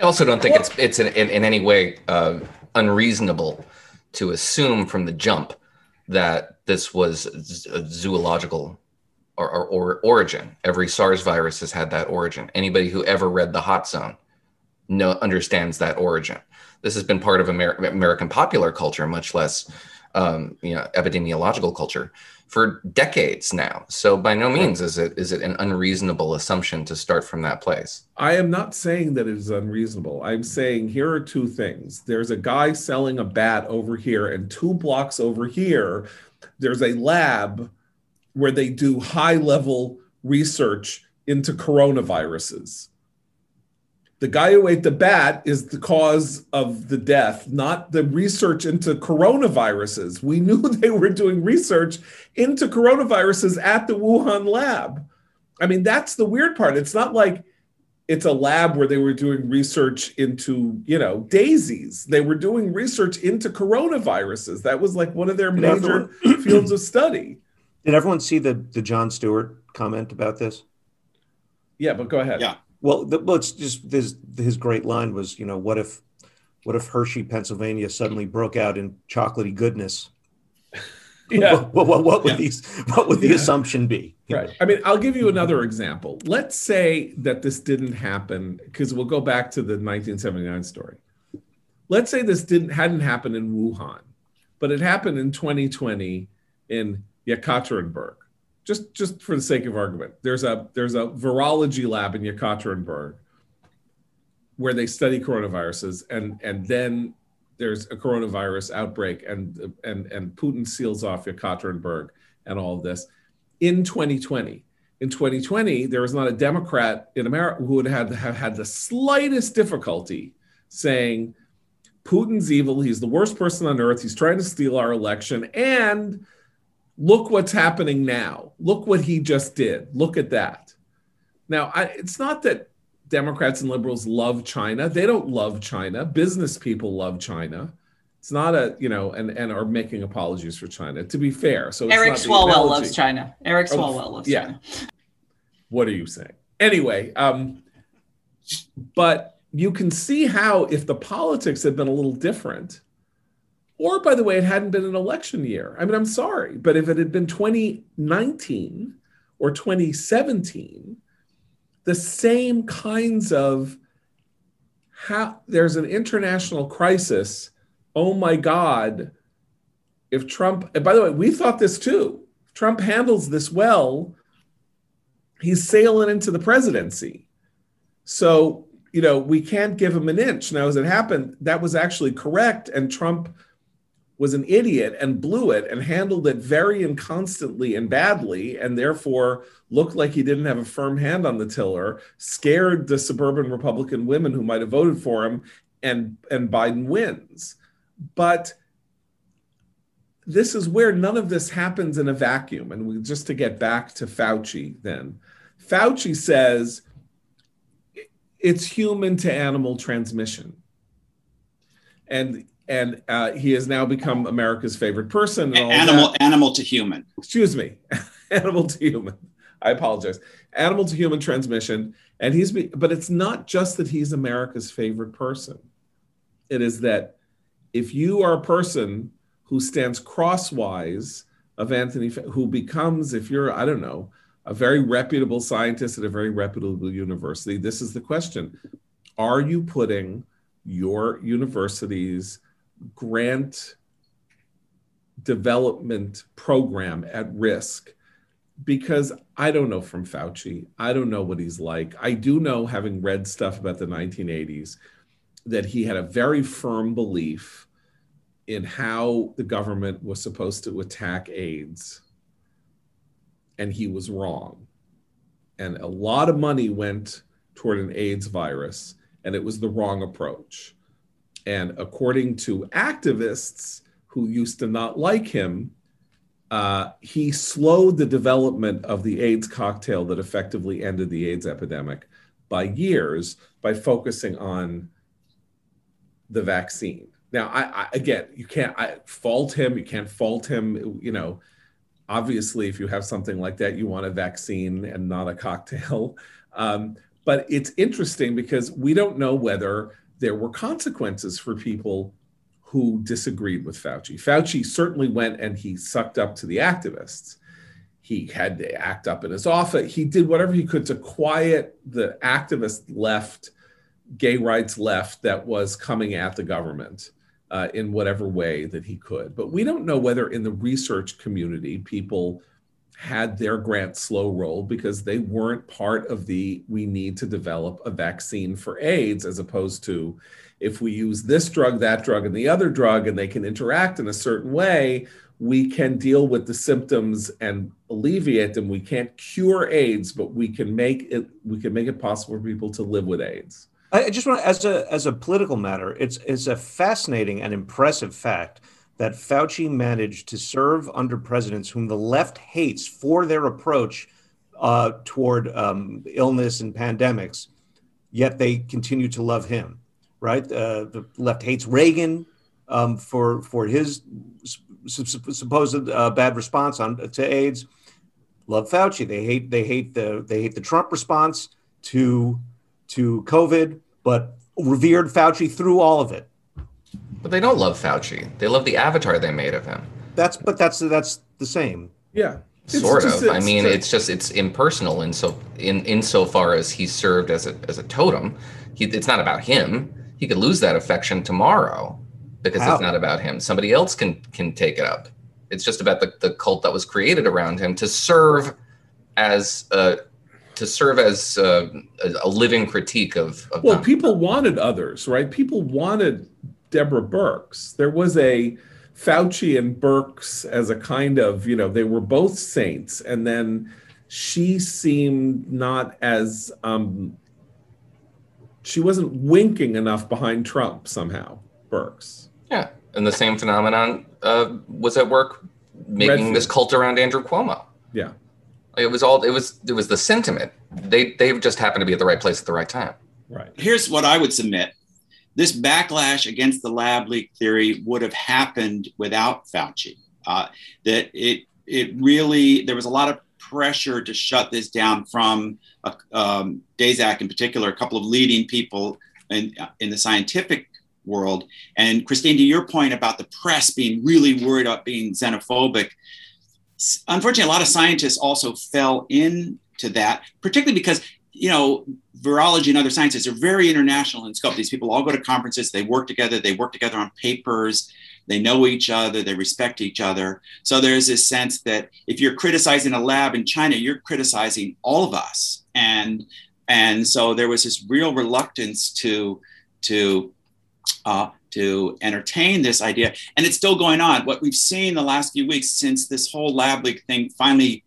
S3: I also don't think it's it's in, in, in any way uh, unreasonable to assume from the jump that this was a zoological or, or, or, origin. Every SARS virus has had that origin. Anybody who ever read the Hot Zone no, understands that origin. This has been part of Amer- American popular culture, much less um, you know epidemiological culture. For decades now. So by no means is it is it an unreasonable assumption to start from that place.
S1: I am not saying that it is unreasonable. I'm saying here are two things. There's a guy selling a bat over here, and two blocks over here, there's a lab where they do high level research into coronaviruses the guy who ate the bat is the cause of the death, not the research into coronaviruses. We knew they were doing research into coronaviruses at the Wuhan lab. I mean, that's the weird part. It's not like it's a lab where they were doing research into, you know, daisies. They were doing research into coronaviruses. That was like one of their major fields of study.
S4: Did everyone see the the Jon Stewart comment about this?
S1: Yeah, but go ahead.
S5: Yeah.
S4: Well, the, well, it's just his his great line was, you know, what if, what if Hershey, Pennsylvania, suddenly broke out in chocolatey goodness?
S1: Yeah.
S4: what, what, what would
S5: Yeah.
S4: these? What would the
S1: Yeah.
S4: assumption be?
S1: Right. I mean, I'll give you another example. Let's say that this didn't happen because we'll go back to the 1979 story. Let's say this didn't hadn't happened in Wuhan, but it happened in 2020 in Yekaterinburg. Just just for the sake of argument, there's a there's a virology lab in Yekaterinburg where they study coronaviruses, and and then there's a coronavirus outbreak, and and and Putin seals off Yekaterinburg and all of this in 2020. In 2020, there was not a Democrat in America who would have, have had the slightest difficulty saying Putin's evil. He's the worst person on earth. He's trying to steal our election. And look what's happening now. Look what he just did. Look at that. Now, I, it's not that Democrats and liberals love China. They don't love China. Business people love China. It's not a, you know, and, and are making apologies for China, to be fair. So
S2: Eric Swalwell loves China. Eric
S1: Oh,
S2: Swalwell loves
S1: yeah.
S2: China.
S1: What are you saying? Anyway, um, but you can see how if the politics had been a little different, or by the way, it hadn't been an election year. I mean, I'm sorry, but if it had been 2019 or 2017, the same kinds of how there's an international crisis. Oh my God. If Trump, and by the way, we thought this too. Trump handles this well, he's sailing into the presidency. So, you know, we can't give him an inch. Now, as it happened, that was actually correct. And Trump was an idiot and blew it and handled it very inconstantly and badly, and therefore looked like he didn't have a firm hand on the tiller, scared the suburban Republican women who might have voted for him, and, and Biden wins. But this is where none of this happens in a vacuum. And we, just to get back to Fauci, then Fauci says it's human to animal transmission, and and uh, he has now become America's favorite person.
S5: Animal
S1: that.
S5: animal to human.
S1: excuse me, animal to human. I apologize. Animal to human transmission, and he's be, but it's not just that he's America's favorite person. It is that if you are a person who stands crosswise of Anthony, who becomes, if you're, I don't know, a very reputable scientist at a very reputable university, this is the question Are you putting your university's grant development program at risk? Because I don't know from Fauci, I don't know what he's like. I do know, having read stuff about the 1980s, that he had a very firm belief in how the government was supposed to attack AIDS. And he was wrong. And a lot of money went toward an AIDS virus, and it was the wrong approach. And according to activists who used to not like him, uh, he slowed the development of the AIDS cocktail that effectively ended the AIDS epidemic by years by focusing on the vaccine. Now, I, I again, you can't I, fault him. You can't fault him. You know, obviously, if you have something like that, you want a vaccine and not a cocktail. Um, but it's interesting because we don't know whether there were consequences for people who disagreed with Fauci. Fauci certainly went and he sucked up to the activists. He had to act up in his office. He did whatever he could to quiet the activist left, gay rights left that was coming at the government. uh, in whatever way that he could. But we don't know whether in the research community people had their grant slow roll because they weren't part of the we need to develop a vaccine for AIDS as opposed to if we use this drug, that drug, and the other drug, and they can interact in a certain way, we can deal with the symptoms and alleviate them. We can't cure AIDS, but we can make it we can make it possible for people to live with AIDS.
S4: I just want to, as a as a political matter, it's it's a fascinating and impressive fact that Fauci managed to serve under presidents whom the left hates for their approach uh, toward um, illness and pandemics, yet they continue to love him. Right? Uh, the left hates Reagan um, for for his supposed uh, bad response on to AIDS. Love Fauci. They hate they hate the they hate the Trump response to to COVID, but revered Fauci through all of it.
S3: But they don't love Fauci. They love the avatar they made of him.
S4: That's but that's that's the same.
S1: Yeah.
S3: Sort of. I mean, it's just it's impersonal in so in insofar as he served as a as a totem. He, it's not about him. He could lose that affection tomorrow because How? it's not about him. Somebody else can can take it up. It's just about the, the cult that was created around him to serve as a to serve as a, a living critique of, of
S1: well people wanted others right people wanted deborah birx there was a fauci and birx as a kind of you know they were both saints and then she seemed not as um she wasn't winking enough behind trump somehow birx
S3: yeah, and the same phenomenon uh, was at work making Redfield. this cult around Andrew Cuomo.
S1: Yeah,
S3: it was all it was. It was the sentiment. They they just happened to be at the right place at the right time.
S1: Right.
S5: Here's what I would submit: this backlash against the lab leak theory would have happened without Fauci. Uh, that it it really there was a lot of pressure to shut this down from uh, um, Daszak in particular, a couple of leading people in in the scientific world. And Christine, to your point about the press being really worried about being xenophobic, unfortunately, a lot of scientists also fell into that, particularly because you know virology and other sciences are very international in scope. These people all go to conferences, they work together, they work together on papers, they know each other, they respect each other. So there's this sense that if you're criticizing a lab in China, you're criticizing all of us. And and so there was this real reluctance to to uh, to entertain this idea. And it's still going on. What we've seen the last few weeks since this whole lab leak thing finally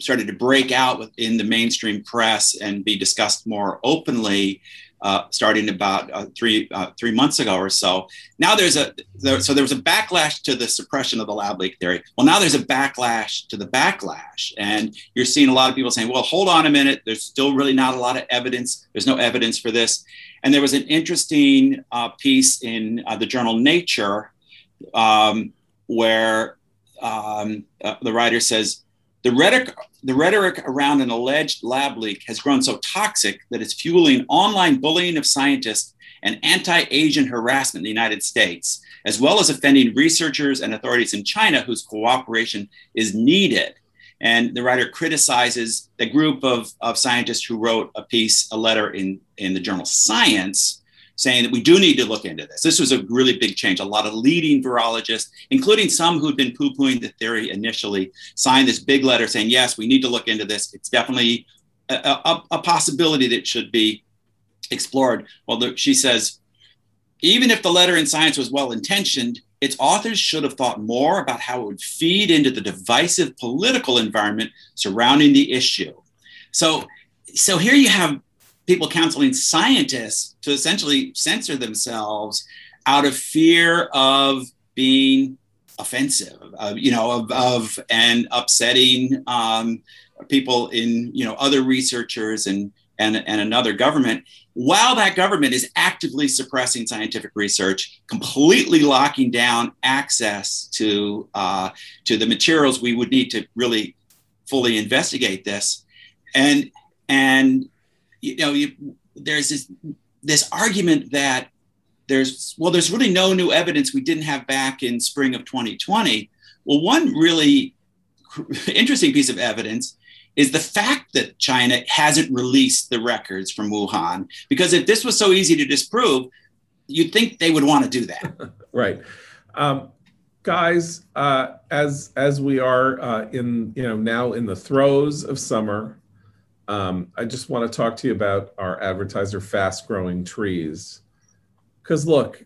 S5: started to break out within the mainstream press and be discussed more openly, uh, starting about uh, three uh, three months ago or so. Now there's a there, so there was a backlash to the suppression of the lab leak theory. Well, now there's a backlash to the backlash, and you're seeing a lot of people saying, "Well, hold on a minute. There's still really not a lot of evidence. There's no evidence for this." And there was an interesting uh, piece in uh, the journal Nature um, where um, uh, the writer says the rhetoric, the rhetoric around an alleged lab leak has grown so toxic that it's fueling online bullying of scientists and anti Asian harassment in the United States, as well as offending researchers and authorities in China whose cooperation is needed. And the writer criticizes the group of, of scientists who wrote a piece, a letter in, in the journal Science, saying that we do need to look into this. This was a really big change. A lot of leading virologists, including some who'd been poo pooing the theory initially, signed this big letter saying, yes, we need to look into this. It's definitely a, a, a possibility that should be explored. Well, the, she says, even if the letter in Science was well intentioned, its authors should have thought more about how it would feed into the divisive political environment surrounding the issue. So, so here you have people counseling scientists to essentially censor themselves out of fear of being offensive, uh, you know, of, of and upsetting um, people in, you know, other researchers and and, and another government while that government is actively suppressing scientific research, completely locking down access to, uh, to the materials we would need to really fully investigate this. And, and you know, you, there's this, this argument that there's, well, there's really no new evidence we didn't have back in spring of 2020. Well, one really interesting piece of evidence is the fact that China hasn't released the records from Wuhan. Because if this was so easy to disprove, you'd think they would want to do that.
S1: right. Um, guys, uh, as as we are uh, in you know now in the throes of summer, um, I just want to talk to you about our advertiser, Fast Growing Trees, because look,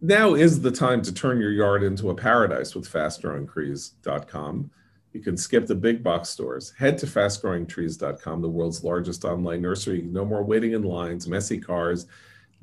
S1: now is the time to turn your yard into a paradise with FastGrowingTrees.com. You can skip the big box stores. Head to fastgrowingtrees.com, the world's largest online nursery. No more waiting in lines, messy cars,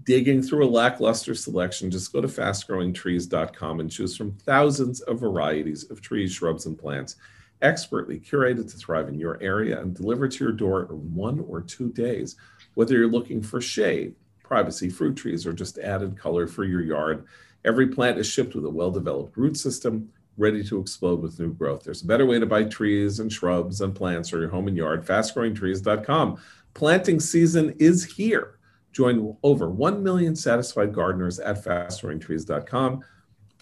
S1: digging through a lackluster selection. Just go to fastgrowingtrees.com and choose from thousands of varieties of trees, shrubs, and plants, expertly curated to thrive in your area and delivered to your door in one or two days. Whether you're looking for shade, privacy, fruit trees, or just added color for your yard, every plant is shipped with a well developed root system ready to explode with new growth. There's a better way to buy trees and shrubs and plants for your home and yard. FastGrowingTrees.com. Planting season is here. Join over 1 million satisfied gardeners at FastGrowingTrees.com.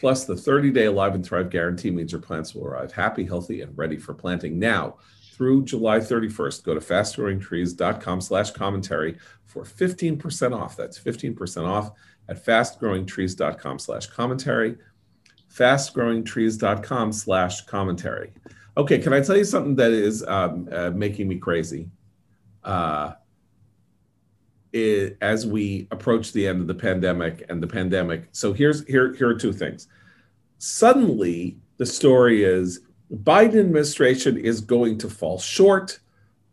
S1: Plus, the 30 day Alive and Thrive guarantee means your plants will arrive happy, healthy, and ready for planting now through July 31st. Go to fastgrowingtrees.com slash commentary for 15% off. That's 15% off at fastgrowingtrees.com slash commentary fastgrowingtrees.com slash commentary. Okay, can I tell you something that is um, uh, making me crazy? Uh, it, as we approach the end of the pandemic and the pandemic. So here's here here are two things. Suddenly, the story is Biden administration is going to fall short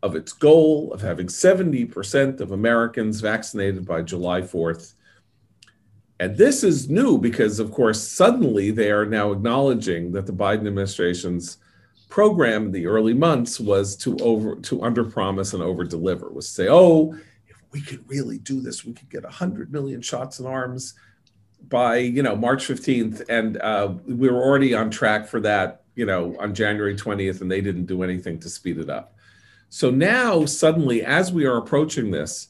S1: of its goal of having 70% of Americans vaccinated by July 4th. And this is new because, of course, suddenly they are now acknowledging that the Biden administration's program in the early months was to over to underpromise and overdeliver, was to say, oh, we could really do this, we could get 100 million shots in arms by you know March 15th, and uh, we were already on track for that, you know, on January 20th, and they didn't do anything to speed it up. So now, suddenly, as we are approaching this,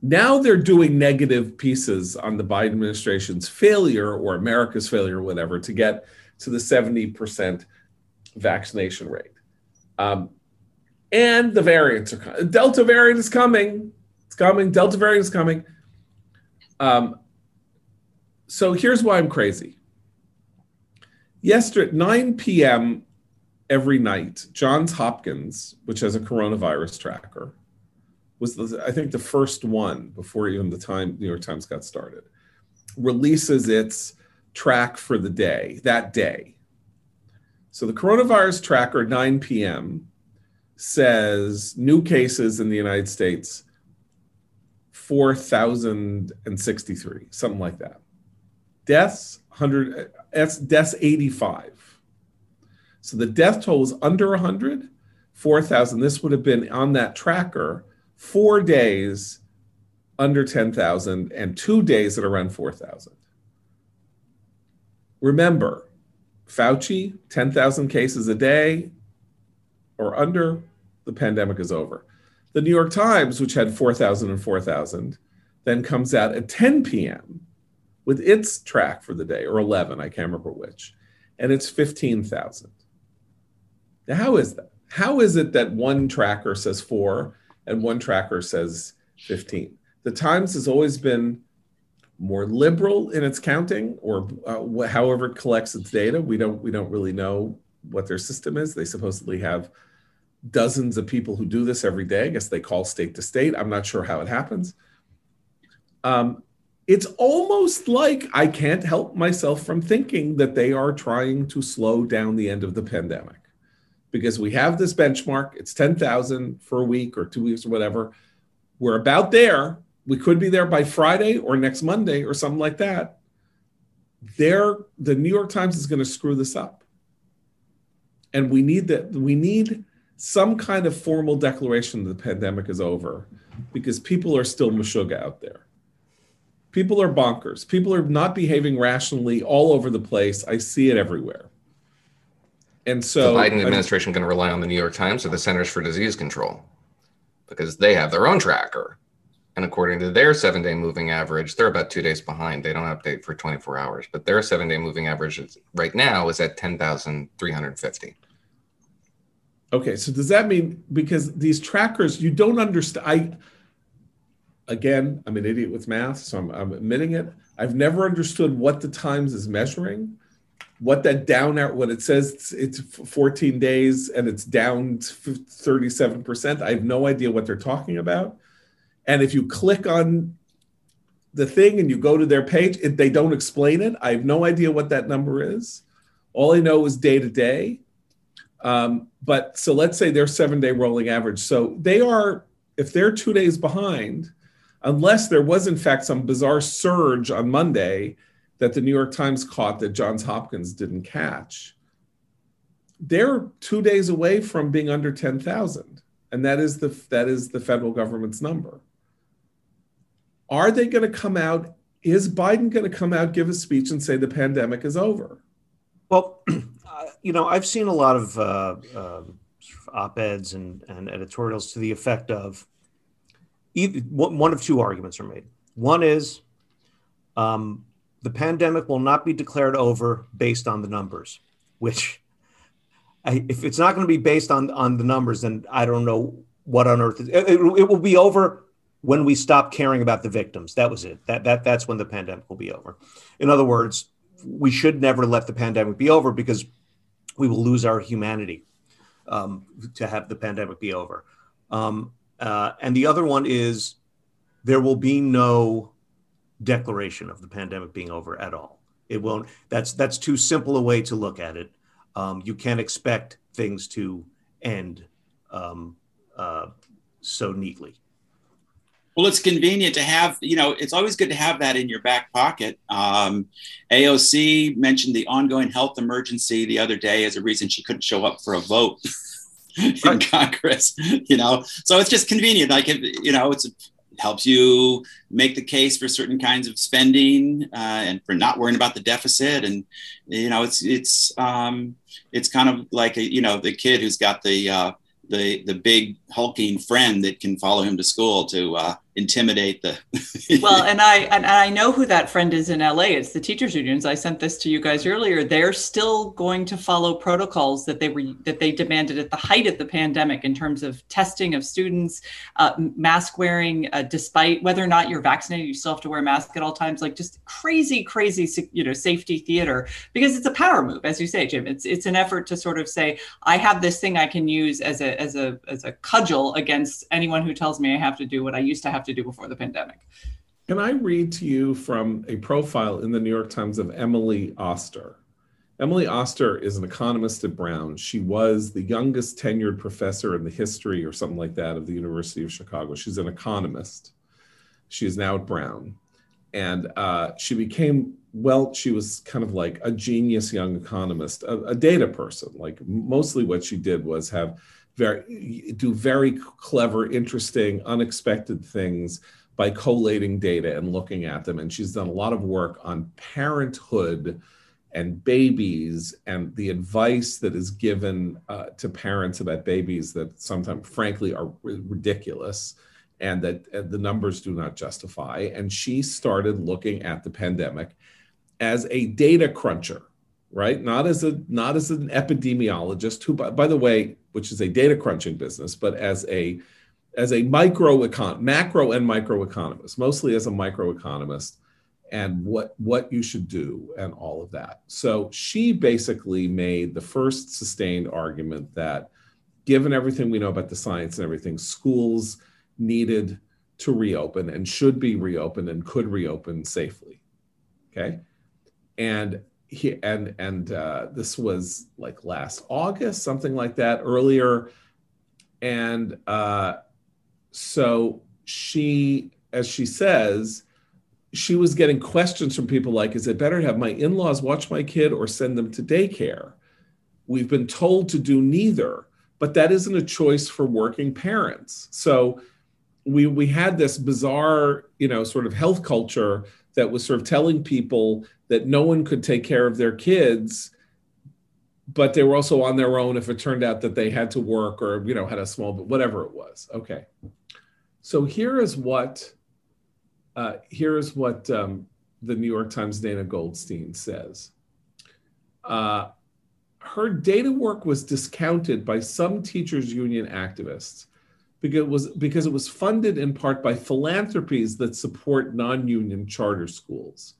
S1: now they're doing negative pieces on the Biden administration's failure or America's failure, or whatever, to get to the 70% vaccination rate. Um, and the variants are. Delta variant is coming. It's coming. Delta variant is coming. Um, so here's why I'm crazy. Yesterday, 9 p.m. every night, Johns Hopkins, which has a coronavirus tracker, was the, I think the first one before even the time New York Times got started, releases its track for the day that day. So the coronavirus tracker 9 p.m. says new cases in the United States 4,063, something like that. Deaths 100 that's deaths 85. So the death toll was under 100, 4,000. This would have been on that tracker four days under 10,000 and two days at around 4,000. Remember, Fauci, 10,000 cases a day or under, the pandemic is over. The New York Times, which had 4,000 and 4,000, then comes out at 10 p.m. with its track for the day, or 11, I can't remember which, and it's 15,000. Now, how is that? How is it that one tracker says four and one tracker says 15. The Times has always been more liberal in its counting, or uh, however it collects its data. We don't we don't really know what their system is. They supposedly have dozens of people who do this every day. I guess they call state to state. I'm not sure how it happens. Um, it's almost like I can't help myself from thinking that they are trying to slow down the end of the pandemic because we have this benchmark. It's 10,000 for a week or two weeks or whatever. We're about there. We could be there by Friday or next Monday or something like that. There, the New York Times is going to screw this up. And we need that. We need some kind of formal declaration that the pandemic is over because people are still meshuggah out there. People are bonkers. People are not behaving rationally all over the place. I see it everywhere. And so
S3: the Biden administration going to rely on the New York Times or the Centers for Disease Control because they have their own tracker. And according to their seven day moving average, they're about two days behind. They don't update for 24 hours, but their seven day moving average is, right now is at 10,350.
S1: Okay, so does that mean because these trackers, you don't understand? I again, I'm an idiot with math, so I'm, I'm admitting it. I've never understood what the Times is measuring, what that down out when it says it's 14 days and it's down 37%. I have no idea what they're talking about. And if you click on the thing and you go to their page, it, they don't explain it. I have no idea what that number is. All I know is day to day. Um, but so let's say they're seven day rolling average. So they are, if they're two days behind, unless there was in fact some bizarre surge on Monday that the New York Times caught that Johns Hopkins didn't catch, they're two days away from being under 10,000. And that is the that is the federal government's number. Are they going to come out? Is Biden going to come out, give a speech, and say the pandemic is over?
S4: Well, you know, I've seen a lot of uh, uh, op eds and, and editorials to the effect of either, one of two arguments are made. One is um, the pandemic will not be declared over based on the numbers, which I, if it's not going to be based on, on the numbers, then I don't know what on earth. It, it, it will be over when we stop caring about the victims. That was it. That, that that's when the pandemic will be over. In other words, we should never let the pandemic be over because we will lose our humanity um, to have the pandemic be over. Um, uh, and the other one is there will be no declaration of the pandemic being over at all. It won't. That's that's too simple a way to look at it. Um, you can't expect things to end um, uh, so neatly.
S5: Well, it's convenient to have, you know, it's always good to have that in your back pocket. Um, AOC mentioned the ongoing health emergency the other day as a reason she couldn't show up for a vote in right. Congress, you know, so it's just convenient. Like, you know, it's, it helps you make the case for certain kinds of spending uh, and for not worrying about the deficit. And, you know, it's, it's, um, it's kind of like, a, you know, the kid who's got the, uh, the the big hulking friend that can follow him to school to uh, intimidate the
S2: well and i and i know who that friend is in la it's the teachers unions. I sent this to you guys earlier. They're still going to follow protocols that they were that they demanded at the height of the pandemic in terms of testing of students uh, mask wearing uh, despite whether or not you're vaccinated you still have to wear a mask at all times like just crazy crazy you know safety theater because it's a power move as you say jim. It's it's an effort to sort of say i have this thing i can use as a as a as a cudgel against anyone who tells me i have to do what i used to have have to do before the pandemic.
S1: Can I read to you from a profile in the New York Times of Emily Oster? Emily Oster is an economist at Brown. She was the youngest tenured professor in the history or something like that of the University of Chicago. She's an economist. She is now at Brown. And uh, she became, well, she was kind of like a genius young economist, a, a data person. Like mostly what she did was have very do very clever, interesting, unexpected things by collating data and looking at them. And she's done a lot of work on parenthood and babies and the advice that is given uh, to parents about babies that sometimes, frankly, are ridiculous and that uh, the numbers do not justify. And she started looking at the pandemic as a data cruncher right? Not as a not as an epidemiologist who, by, by the way, which is a data crunching business, but as a as a micro econ macro and micro economist, mostly as a micro economist, and what what you should do and all of that. So she basically made the first sustained argument that, given everything we know about the science and everything, schools needed to reopen and should be reopened and could reopen safely. Okay, and he and and uh, this was like last August, something like that, earlier, and uh, so she, as she says, she was getting questions from people like, "Is it better to have my in-laws watch my kid or send them to daycare?" We've been told to do neither, but that isn't a choice for working parents. So we we had this bizarre, you know, sort of health culture that was sort of telling people that no one could take care of their kids but they were also on their own if it turned out that they had to work or you know had a small but whatever it was. Okay. So here is what uh, here is what um, the new york times dana goldstein says. Uh, her data work was discounted by some teachers union activists because it was because it was funded in part by philanthropies that support non-union charter schools.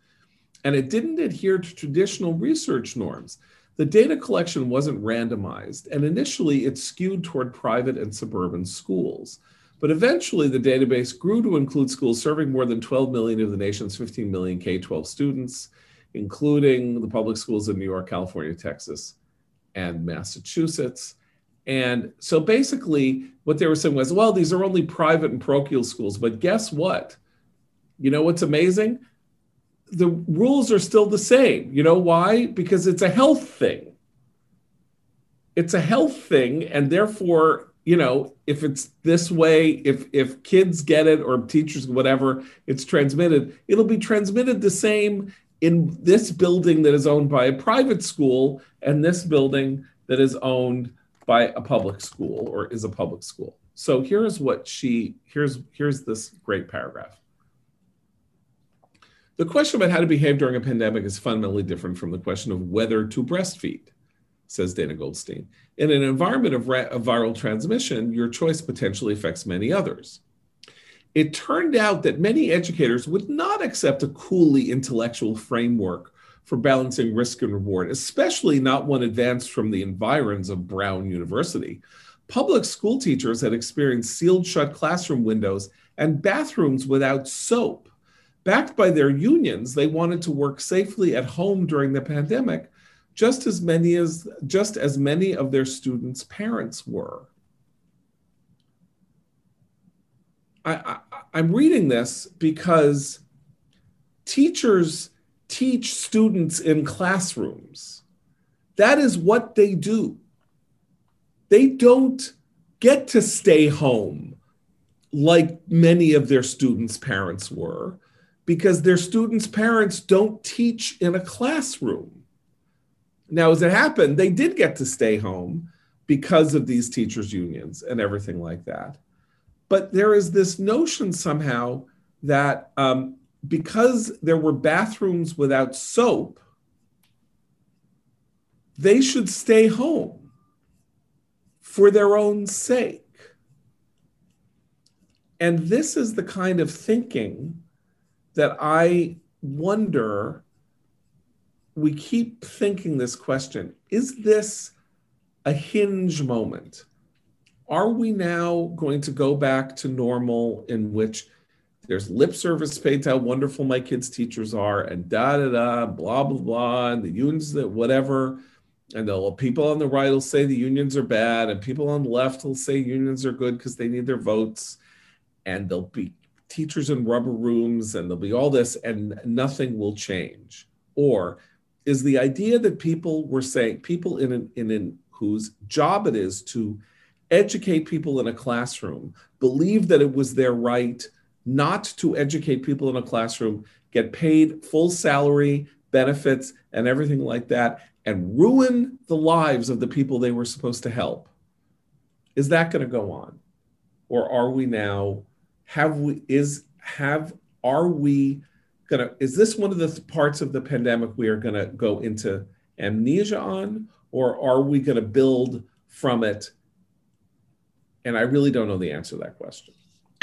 S1: And it didn't adhere to traditional research norms. The data collection wasn't randomized, and initially it skewed toward private and suburban schools. But eventually, the database grew to include schools serving more than 12 million of the nation's 15 million K 12 students, including the public schools in New York, California, Texas, and Massachusetts. And so basically, what they were saying was, well, these are only private and parochial schools. But guess what? You know what's amazing? The rules are still the same. You know why? Because it's a health thing. It's a health thing. And therefore, you know, if it's this way, if if kids get it or teachers, whatever, it's transmitted, it'll be transmitted the same in this building that is owned by a private school and this building that is owned by a public school or is a public school. So here's what she here's here's this great paragraph. The question about how to behave during a pandemic is fundamentally different from the question of whether to breastfeed, says Dana Goldstein. In an environment of, ra- of viral transmission, your choice potentially affects many others. It turned out that many educators would not accept a coolly intellectual framework for balancing risk and reward, especially not one advanced from the environs of Brown University. Public school teachers had experienced sealed shut classroom windows and bathrooms without soap. Backed by their unions, they wanted to work safely at home during the pandemic, just as many as just as many of their students' parents were. I, I, am reading this because teachers teach students in classrooms. That is what they do. They don't get to stay home like many of their students' parents were because their students' parents don't teach in a classroom. Now, as it happened, they did get to stay home because of these teachers' unions and everything like that. But there is this notion somehow that um, because there were bathrooms without soap, they should stay home for their own sake. And this is the kind of thinking that I wonder. We keep thinking this question is this a hinge moment? Are we now going to go back to normal in which there's lip service paid to how wonderful my kids' teachers are, and da da da, blah blah blah, and the unions that whatever, and the people on the right will say the unions are bad, and people on the left will say unions are good because they need their votes, and there'll be teachers in rubber rooms, and there'll be all this, and nothing will change. Or is the idea that people were saying people in an, in an whose job it is to educate people in a classroom believe that it was their right not to educate people in a classroom, get paid full salary, benefits, and everything like that, and ruin the lives of the people they were supposed to help. Is that going to go on? Or are we now, have we, is, have, are we going to, is this one of the parts of the pandemic we are going to go into amnesia on? Or are we going to build from it? And I really don't know the answer to that question.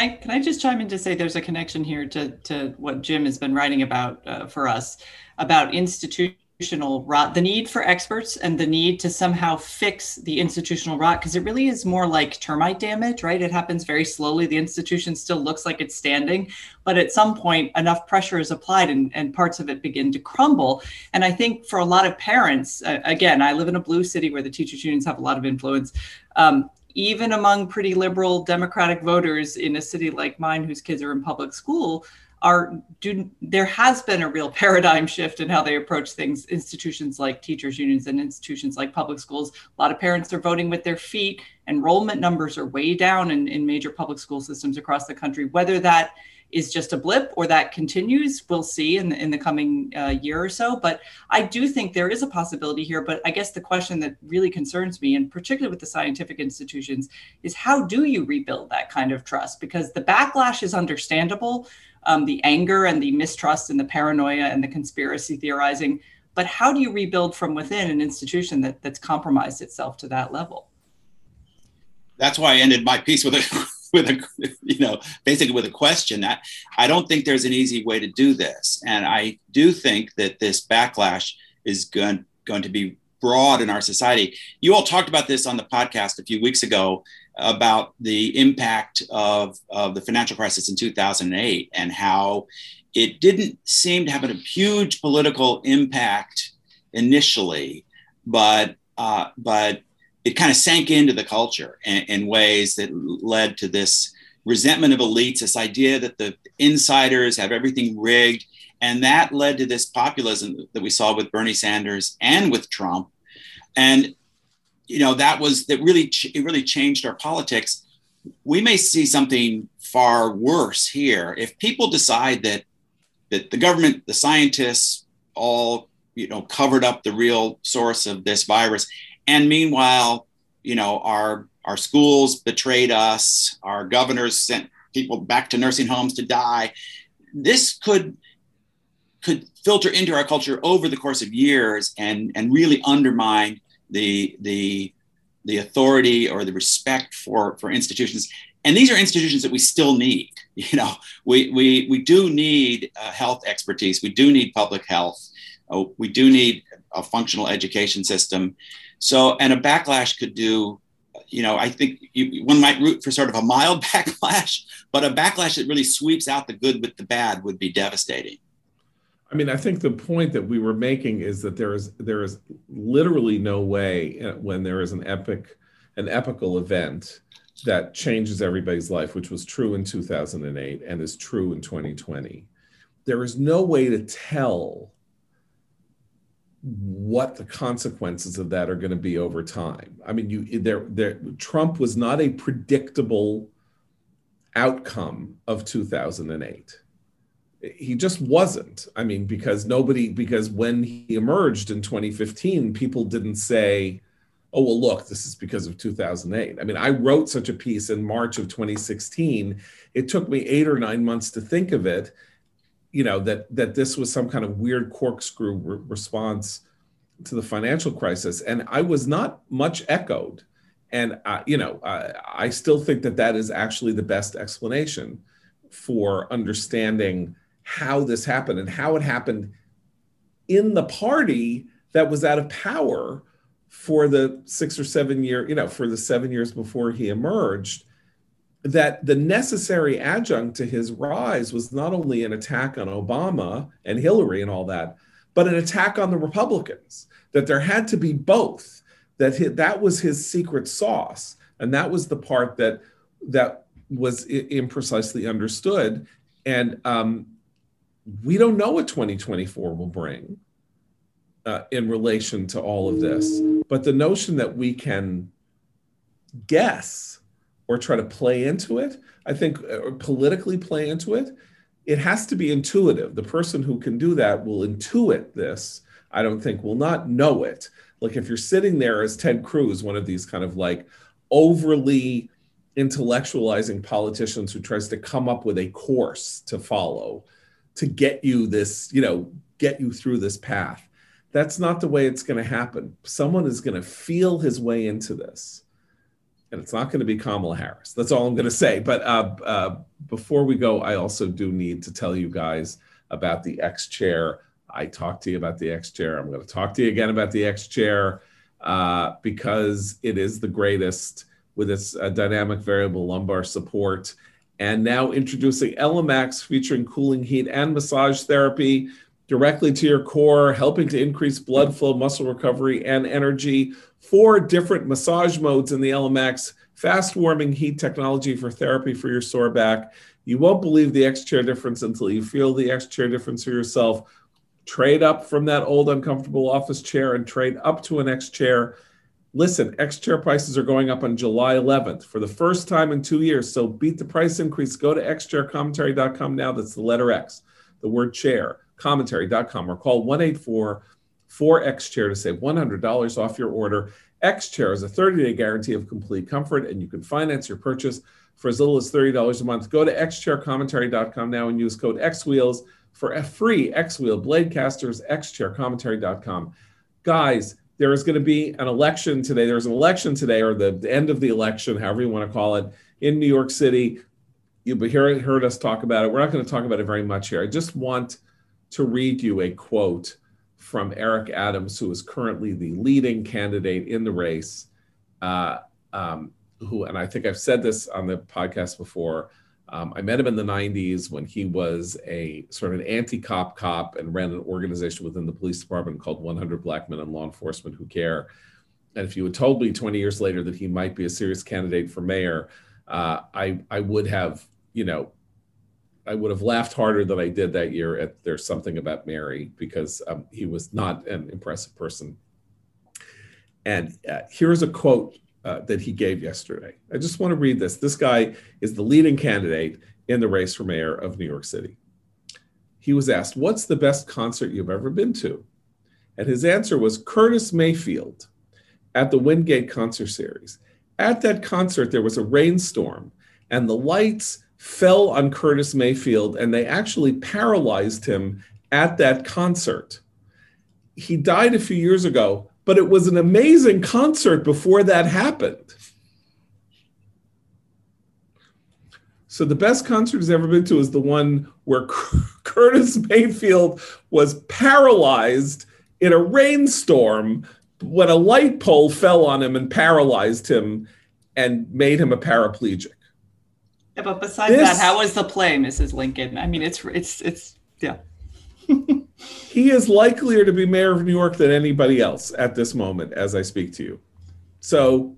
S2: I, can I just chime in to say there's a connection here to, to what Jim has been writing about uh, for us about institutional rot, the need for experts and the need to somehow fix the institutional rot, because it really is more like termite damage, right? It happens very slowly. The institution still looks like it's standing, but at some point, enough pressure is applied and, and parts of it begin to crumble. And I think for a lot of parents, uh, again, I live in a blue city where the teachers' unions have a lot of influence. Um, even among pretty liberal democratic voters in a city like mine whose kids are in public school are do there has been a real paradigm shift in how they approach things. Institutions like teachers unions and institutions like public schools a lot of parents are voting with their feet. Enrollment numbers are way down in, in major public school systems across the country. Whether that is just a blip or that continues. We'll see in the, in the coming uh, year or so. But I do think there is a possibility here. But I guess the question that really concerns me, and particularly with the scientific institutions, is how do you rebuild that kind of trust? Because the backlash is understandable, um, the anger and the mistrust and the paranoia and the conspiracy theorizing. But how do you rebuild from within an institution that, that's compromised itself to that level?
S5: That's why I ended my piece with a with a you know basically with a question. I, I don't think there's an easy way to do this, and I do think that this backlash is going going to be broad in our society. You all talked about this on the podcast a few weeks ago about the impact of, of the financial crisis in 2008 and how it didn't seem to have a huge political impact initially, but uh, but it kind of sank into the culture in, in, ways that led to this resentment of elites, this idea that the insiders have everything rigged. And that led to this populism that we saw with Bernie Sanders and with Trump. And, you know, that was that really, it really changed our politics. We may see something far worse here. If people decide that, that the government, the scientists, all you know covered up the real source of this virus and meanwhile you know our our schools betrayed us. Our governors sent people back to nursing homes to die. This could could filter into our culture over the course of years and and really undermine the the the authority or the respect for for institutions. And these are institutions that we still need. You know we we we do need uh, health expertise. We do need public health. Oh, we do need a functional education system. So, and a backlash could do, you know, I think you, one might root for sort of a mild backlash, but a backlash that really sweeps out the good with the bad would be devastating.
S1: I mean, I think the point that we were making is that there is there is literally no way uh, when there is an epic, an epical event that changes everybody's life, which was true in 2008 and is true in 2020. There is no way to tell what the consequences of that are going to be over time. I mean, you there there Trump was not a predictable outcome of 2008. He just wasn't. I mean, because nobody because when he emerged in 2015, people didn't say, "Oh, well, look, this is because of 2008." I mean, I wrote such a piece in March of 2016. It took me 8 or 9 months to think of it you know that that this was some kind of weird corkscrew re- response to the financial crisis. And i was not much echoed. And uh, you know i still think that that is actually the best explanation for understanding how this happened and how it happened in the party that was out of power for the six or seven year you know for the seven years before he emerged that the necessary adjunct to his rise was not only an attack on Obama and Hillary and all that, but an attack on the Republicans. That there had to be both. That that was his secret sauce, and that was the part that that was imprecisely understood. And um, we don't know what 2024 will bring uh, in relation to all of this. But the notion that we can guess or try to play into it, I think, uh, or politically play into it, it has to be intuitive. The person who can do that will intuit this. I don't think will not know it. Like if you're sitting there as Ted Cruz, one of these kind of like overly intellectualizing politicians who tries to come up with a course to follow to get you this, you know, get you through this path. That's not the way it's going to happen. Someone is going to feel his way into this and it's not going to be Kamala Harris. That's all I'm going to say. But uh, uh, before we go, I also do need to tell you guys about the X chair. I talked to you about the X chair. I'm going to talk to you again about the X chair uh, because it is the greatest with its uh, dynamic variable lumbar support. And now introducing ELEMAX featuring cooling heat and massage therapy directly to your core, helping to increase blood flow, muscle recovery, and energy four different massage modes in the ELEMAX, fast warming heat technology for therapy for your sore back. You won't believe the X chair difference until you feel the X chair difference for yourself. Trade up from that old uncomfortable office chair and trade up to an X chair. Listen, X chair prices are going up on July 11th for the first time in two years. So beat the price increase. Go to xchaircommentary.com now. That's the letter X, the word chair, commentary.com, or call 184 for X Chair to save $100 off your order. X Chair is a 30 day guarantee of complete comfort, and you can finance your purchase for as little as $30 a month. Go to xchaircommentary.com now and use code XWheels for a free X Wheel blade casters, xchaircommentary.com. Guys, there is going to be an election today. There's an election today, or the, end of the election, however you want to call it, in New York City. You've heard us talk about it. We're not going to talk about it very much here. I just want to read you a quote from Eric Adams, who is currently the leading candidate in the race. Uh, um, who, and I think I've said this on the podcast before. Um, I met him in the 90s when he was a sort of an anti cop cop and ran an organization within the police department called 100 Black Men in Law Enforcement Who Care. And if you had told me 20 years later that he might be a serious candidate for mayor, uh, I, I would have, you know, I would have laughed harder than I did that year at There's Something About Mary because um, he was not an impressive person. And uh, here's a quote uh, that he gave yesterday. I just want to read this. This guy is the leading candidate in the race for mayor of New York City. He was asked, What's the best concert you've ever been to? And his answer was Curtis Mayfield at the Wingate Concert Series. At that concert, there was a rainstorm, and the lights fell on Curtis Mayfield, and they actually paralyzed him at that concert. He died a few years ago, but it was an amazing concert before that happened. So the best concert he's ever been to is the one where Curtis Mayfield was paralyzed in a rainstorm when a light pole fell on him and paralyzed him and made him a paraplegic.
S2: Yeah, but besides this, that, how was the play, Mrs. Lincoln? I mean, it's it's it's yeah.
S1: he is likelier to be mayor of New York than anybody else at this moment as I speak to you. So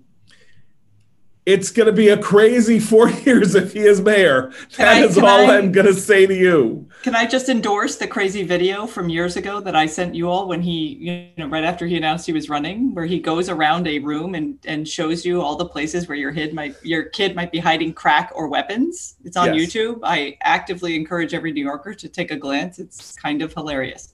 S1: it's going to be a crazy four years if he is mayor. That I, is all I, am going to say to you.
S2: Can I just endorse the crazy video from years ago that I sent you all when he, you know, right after he announced he was running, where he goes around a room and and shows you all the places where your kid might your kid might be hiding crack or weapons. It's on yes. YouTube. I actively encourage every New Yorker to take a glance. It's kind of hilarious.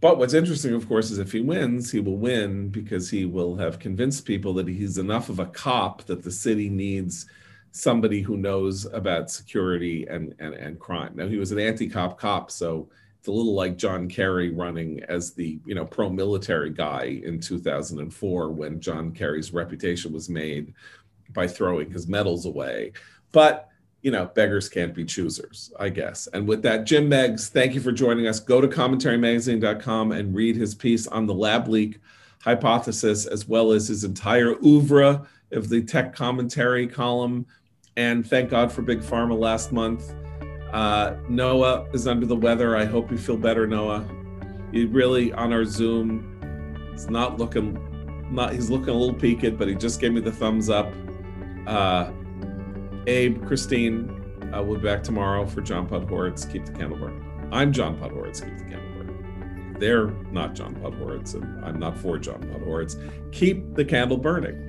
S1: But what's interesting, of course, is if he wins, he will win because he will have convinced people that he's enough of a cop that the city needs somebody who knows about security and, and, and crime. Now, he was an anti cop cop, so it's a little like John Kerry running as the you know pro military guy in 2004 when John Kerry's reputation was made by throwing his medals away. But you know, beggars can't be choosers, I guess. And with that, Jim Meigs, thank you for joining us. Go to commentarymagazine.com and read his piece on the lab leak hypothesis, as well as his entire oeuvre of the tech commentary column. And thank God for Big Pharma last month. Uh, Noah is under the weather. I hope you feel better, Noah. He really on our Zoom, it's not looking, not he's looking a little peaked, but he just gave me the thumbs up. Uh, Abe, Christine, uh, we'll be back tomorrow for John Podhoretz. Keep the candle burning. I'm John Podhoretz. Keep the candle burning. They're not John Podhoretz, and I'm not for John Podhoretz. Keep the candle burning.